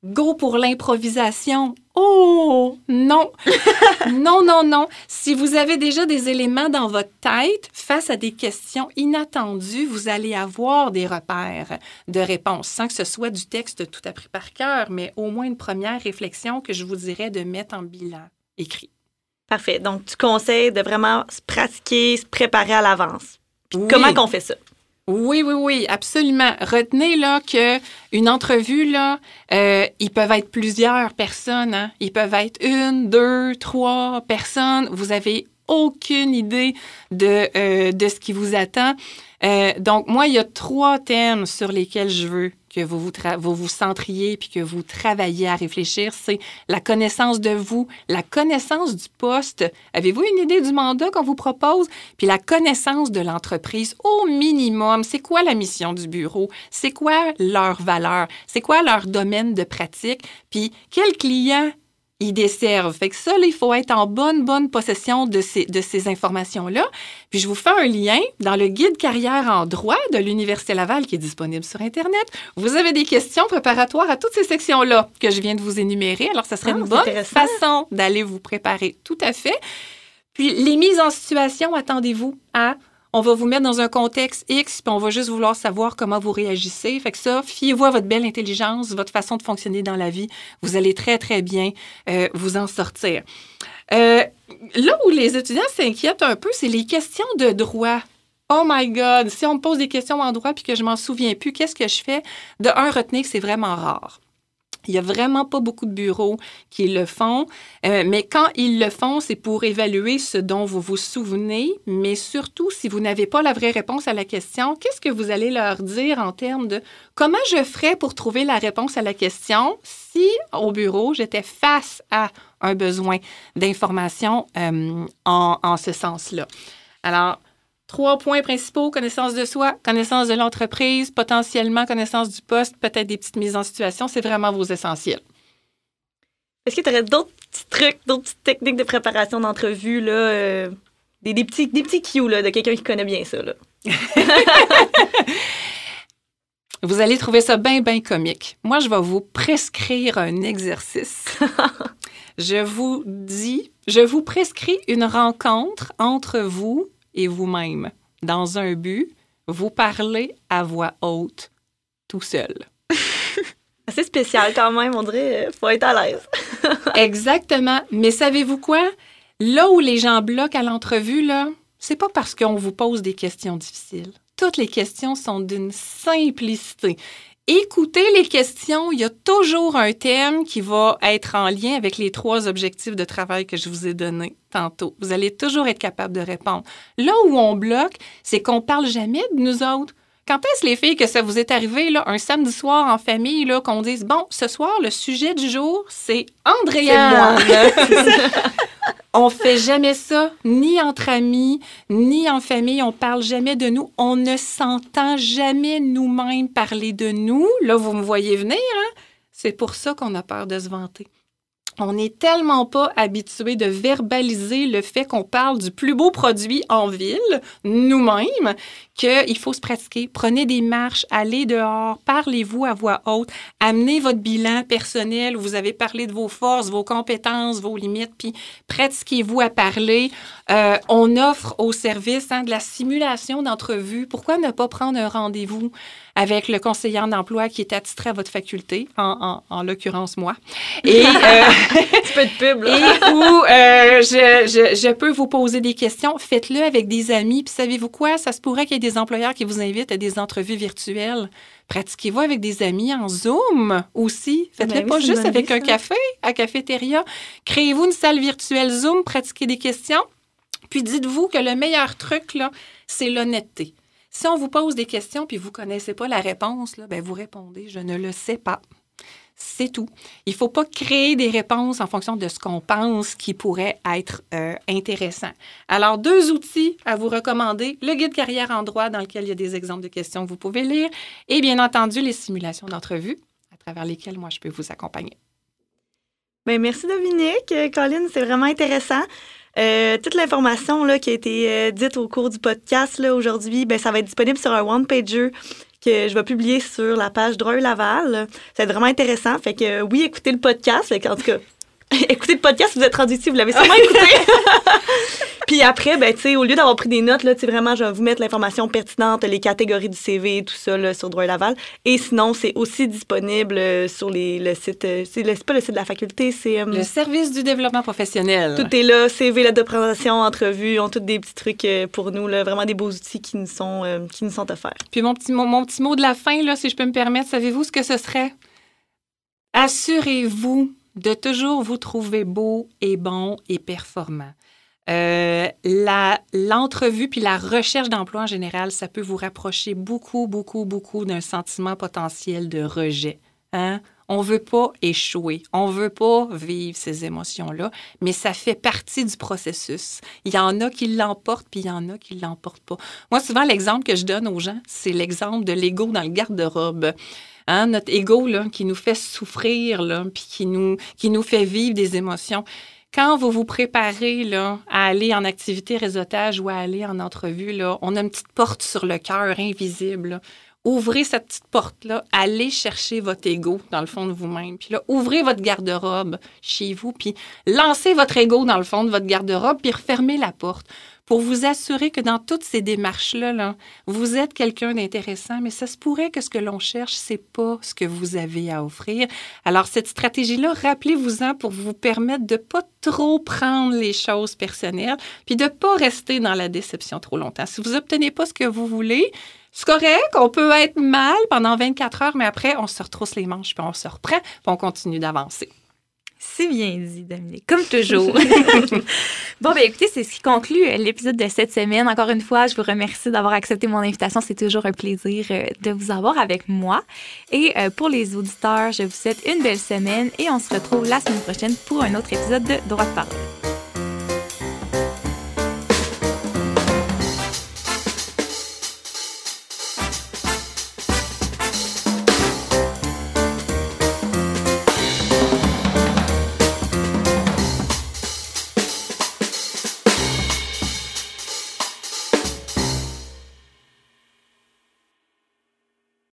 Go pour l'improvisation. Oh, non. *laughs* non, non, non. Si vous avez déjà des éléments dans votre tête face à des questions inattendues, vous allez avoir des repères de réponse, sans que ce soit du texte tout appris par cœur, mais au moins une première réflexion que je vous dirais de mettre en bilan écrit. Parfait. Donc, tu conseilles de vraiment se pratiquer, se préparer à l'avance. Comment qu'on fait ça? Oui, oui, oui, absolument. Retenez là que une entrevue là, euh, ils peuvent être plusieurs personnes. Hein? Ils peuvent être une, deux, trois personnes. Vous avez aucune idée de euh, de ce qui vous attend. Euh, donc moi, il y a trois thèmes sur lesquels je veux que vous vous, vous, centriez puis que vous travaillez à réfléchir, c'est la connaissance de vous, la connaissance du poste. Avez-vous une idée du mandat qu'on vous propose? Puis la connaissance de l'entreprise au minimum. C'est quoi la mission du bureau? C'est quoi leur valeur? C'est quoi leur domaine de pratique? Puis quel client ils desservent. Fait que ça, il faut être en bonne, bonne possession de ces, de ces informations-là. Puis je vous fais un lien dans le guide carrière en droit de l'Université Laval qui est disponible sur Internet. Vous avez des questions préparatoires à toutes ces sections-là que je viens de vous énumérer. Alors, ça serait Ah, une bonne façon d'aller vous préparer tout à fait. Puis les mises en situation, attendez-vous à on va vous mettre dans un contexte X, puis on va juste vouloir savoir comment vous réagissez. Fait que ça, fiez-vous à votre belle intelligence, votre façon de fonctionner dans la vie. Vous allez très, très bien euh, vous en sortir. Euh, là où les étudiants s'inquiètent un peu, c'est les questions de droit. Oh my God, si on me pose des questions en droit puis que je m'en souviens plus, qu'est-ce que je fais? De un, retenez que c'est vraiment rare. Il y a vraiment pas beaucoup de bureaux qui le font, euh, mais quand ils le font, c'est pour évaluer ce dont vous vous souvenez, mais surtout si vous n'avez pas la vraie réponse à la question, qu'est-ce que vous allez leur dire en termes de comment je ferais pour trouver la réponse à la question si au bureau j'étais face à un besoin d'information euh, en, en ce sens-là? Alors, Trois points principaux, connaissance de soi, connaissance de l'entreprise, potentiellement connaissance du poste, peut-être des petites mises en situation, c'est vraiment vos essentiels. Est-ce que tu aurais d'autres petits trucs, d'autres petites techniques de préparation d'entrevue, là, euh, des, des petits, des petits cues là, de quelqu'un qui connaît bien ça? Là? *laughs* Vous allez trouver ça bien, bien comique. Moi, je vais vous prescrire un exercice. *laughs* je vous dis, je vous prescris une rencontre entre vous et vous-même dans un but, vous parlez à voix haute, tout seul. *laughs* Assez spécial quand même, on dirait. euh, Faut être à l'aise. *laughs* Exactement. Mais savez-vous quoi? Là où les gens bloquent à l'entrevue, là, c'est pas parce qu'on vous pose des questions difficiles. Toutes les questions sont d'une simplicité. Écoutez les questions, il y a toujours un thème qui va être en lien avec les trois objectifs de travail que je vous ai donnés tantôt. Vous allez toujours être capable de répondre. Là où on bloque, c'est qu'on parle jamais de nous autres. Quand est-ce, les filles, que ça vous est arrivé, là, un samedi soir en famille, là, qu'on dise, bon, ce soir, le sujet du jour, c'est Andréane. *laughs* on fait jamais ça, ni entre amis, ni en famille. On parle jamais de nous. On ne s'entend jamais nous-mêmes parler de nous. Là, vous me voyez venir, hein? C'est pour ça qu'on a peur de se vanter. On n'est tellement pas habitué de verbaliser le fait qu'on parle du plus beau produit en ville, nous-mêmes, qu'il faut se pratiquer. Prenez des marches, allez dehors, parlez-vous à voix haute, amenez votre bilan personnel. Vous avez parlé de vos forces, vos compétences, vos limites, puis pratiquez-vous à parler. Euh, on offre au service hein, de la simulation d'entrevue. Pourquoi ne pas prendre un rendez-vous? Avec le conseiller en emploi qui est attitré à votre faculté, en, en, en l'occurrence moi, et, euh, Un peu de pub, là. *laughs* et où euh, je, je, je peux vous poser des questions. Faites-le avec des amis. Puis savez-vous quoi? Ça se pourrait qu'il y ait des employeurs qui vous invitent à des entrevues virtuelles. Pratiquez-vous avec des amis en Zoom aussi? Faites-le Ben oui, pas juste avec un ça. café, à cafétéria. Créez-vous une salle virtuelle Zoom, pratiquez des questions. Puis dites-vous que le meilleur truc, là, c'est l'honnêteté. Si on vous pose des questions puis vous connaissez pas la réponse, ben vous répondez je ne le sais pas. C'est tout. Il faut pas créer des réponses en fonction de ce qu'on pense qui pourrait être euh, intéressant. Alors, deux outils à vous recommander. Le guide carrière en droit dans lequel il y a des exemples de questions que vous pouvez lire et bien entendu les simulations d'entrevue à travers lesquelles moi je peux vous accompagner. Ben, merci Dominique. Euh, Colin, c'est vraiment intéressant. Euh, toute l'information là, qui a été euh, dite au cours du podcast là, aujourd'hui, ben, ça va être disponible sur un one-pager que je vais publier sur la page Dreux Laval. Ça va être vraiment intéressant. Fait que euh, oui, écoutez le podcast. Fait que, en tout cas, *laughs* écoutez le podcast, vous êtes rendu ici, vous l'avez sûrement écouté. *laughs* Puis après, ben, tu sais, au lieu d'avoir pris des notes, là, vraiment, je vais vous mettre l'information pertinente, les catégories du CV, tout ça, là, sur Droit Laval. Et sinon, c'est aussi disponible euh, sur les, le site, euh, c'est pas le site de la faculté, c'est... euh, Le service du développement professionnel. tout est là, CV, lettre de présentation, entrevue, ont tous des petits trucs pour nous, là, vraiment des beaux outils qui nous sont, qui nous sont offerts. Puis mon petit, mot, mon petit mot de la fin, là, si je peux me permettre, savez-vous ce que ce serait? Assurez-vous de toujours vous trouver beau et bon et performant. Euh, l'entrevue puis la recherche d'emploi en général, ça peut vous rapprocher beaucoup, beaucoup, beaucoup d'un sentiment potentiel de rejet. Hein? On veut pas échouer, on veut pas vivre ces émotions-là, mais ça fait partie du processus. Il y en a qui l'emportent, puis il y en a qui l'emportent pas. Moi, souvent, l'exemple que je donne aux gens, c'est l'exemple de l'ego dans le garde-robe. Hein, notre ego là, qui nous fait souffrir, là, puis qui nous, qui nous fait vivre des émotions. Quand vous vous préparez là, à aller en activité réseautage ou à aller en entrevue, là, on a une petite porte sur le cœur invisible ouvrez cette petite porte-là, allez chercher votre ego dans le fond de vous-même. Puis là, ouvrez votre garde-robe chez vous, puis lancez votre ego dans le fond de votre garde-robe, puis refermez la porte pour vous assurer que dans toutes ces démarches-là, là, vous êtes quelqu'un d'intéressant, mais ça se pourrait que ce que l'on cherche, c'est pas ce que vous avez à offrir. Alors, cette stratégie-là, rappelez-vous-en pour vous permettre de pas trop prendre les choses personnelles, puis de pas rester dans la déception trop longtemps. Si vous obtenez pas ce que vous voulez, c'est correct, on peut être mal pendant 24 heures, mais après, on se retrousse les manches, puis on se reprend, puis on continue d'avancer. C'est bien dit, Dominique, comme toujours. *laughs* bon, ben écoutez, c'est ce qui conclut euh, l'épisode de cette semaine. Encore une fois, je vous remercie d'avoir accepté mon invitation. C'est toujours un plaisir euh, de vous avoir avec moi. Et euh, pour les auditeurs, je vous souhaite une belle semaine et on se retrouve la semaine prochaine pour un autre épisode de Droit de parole.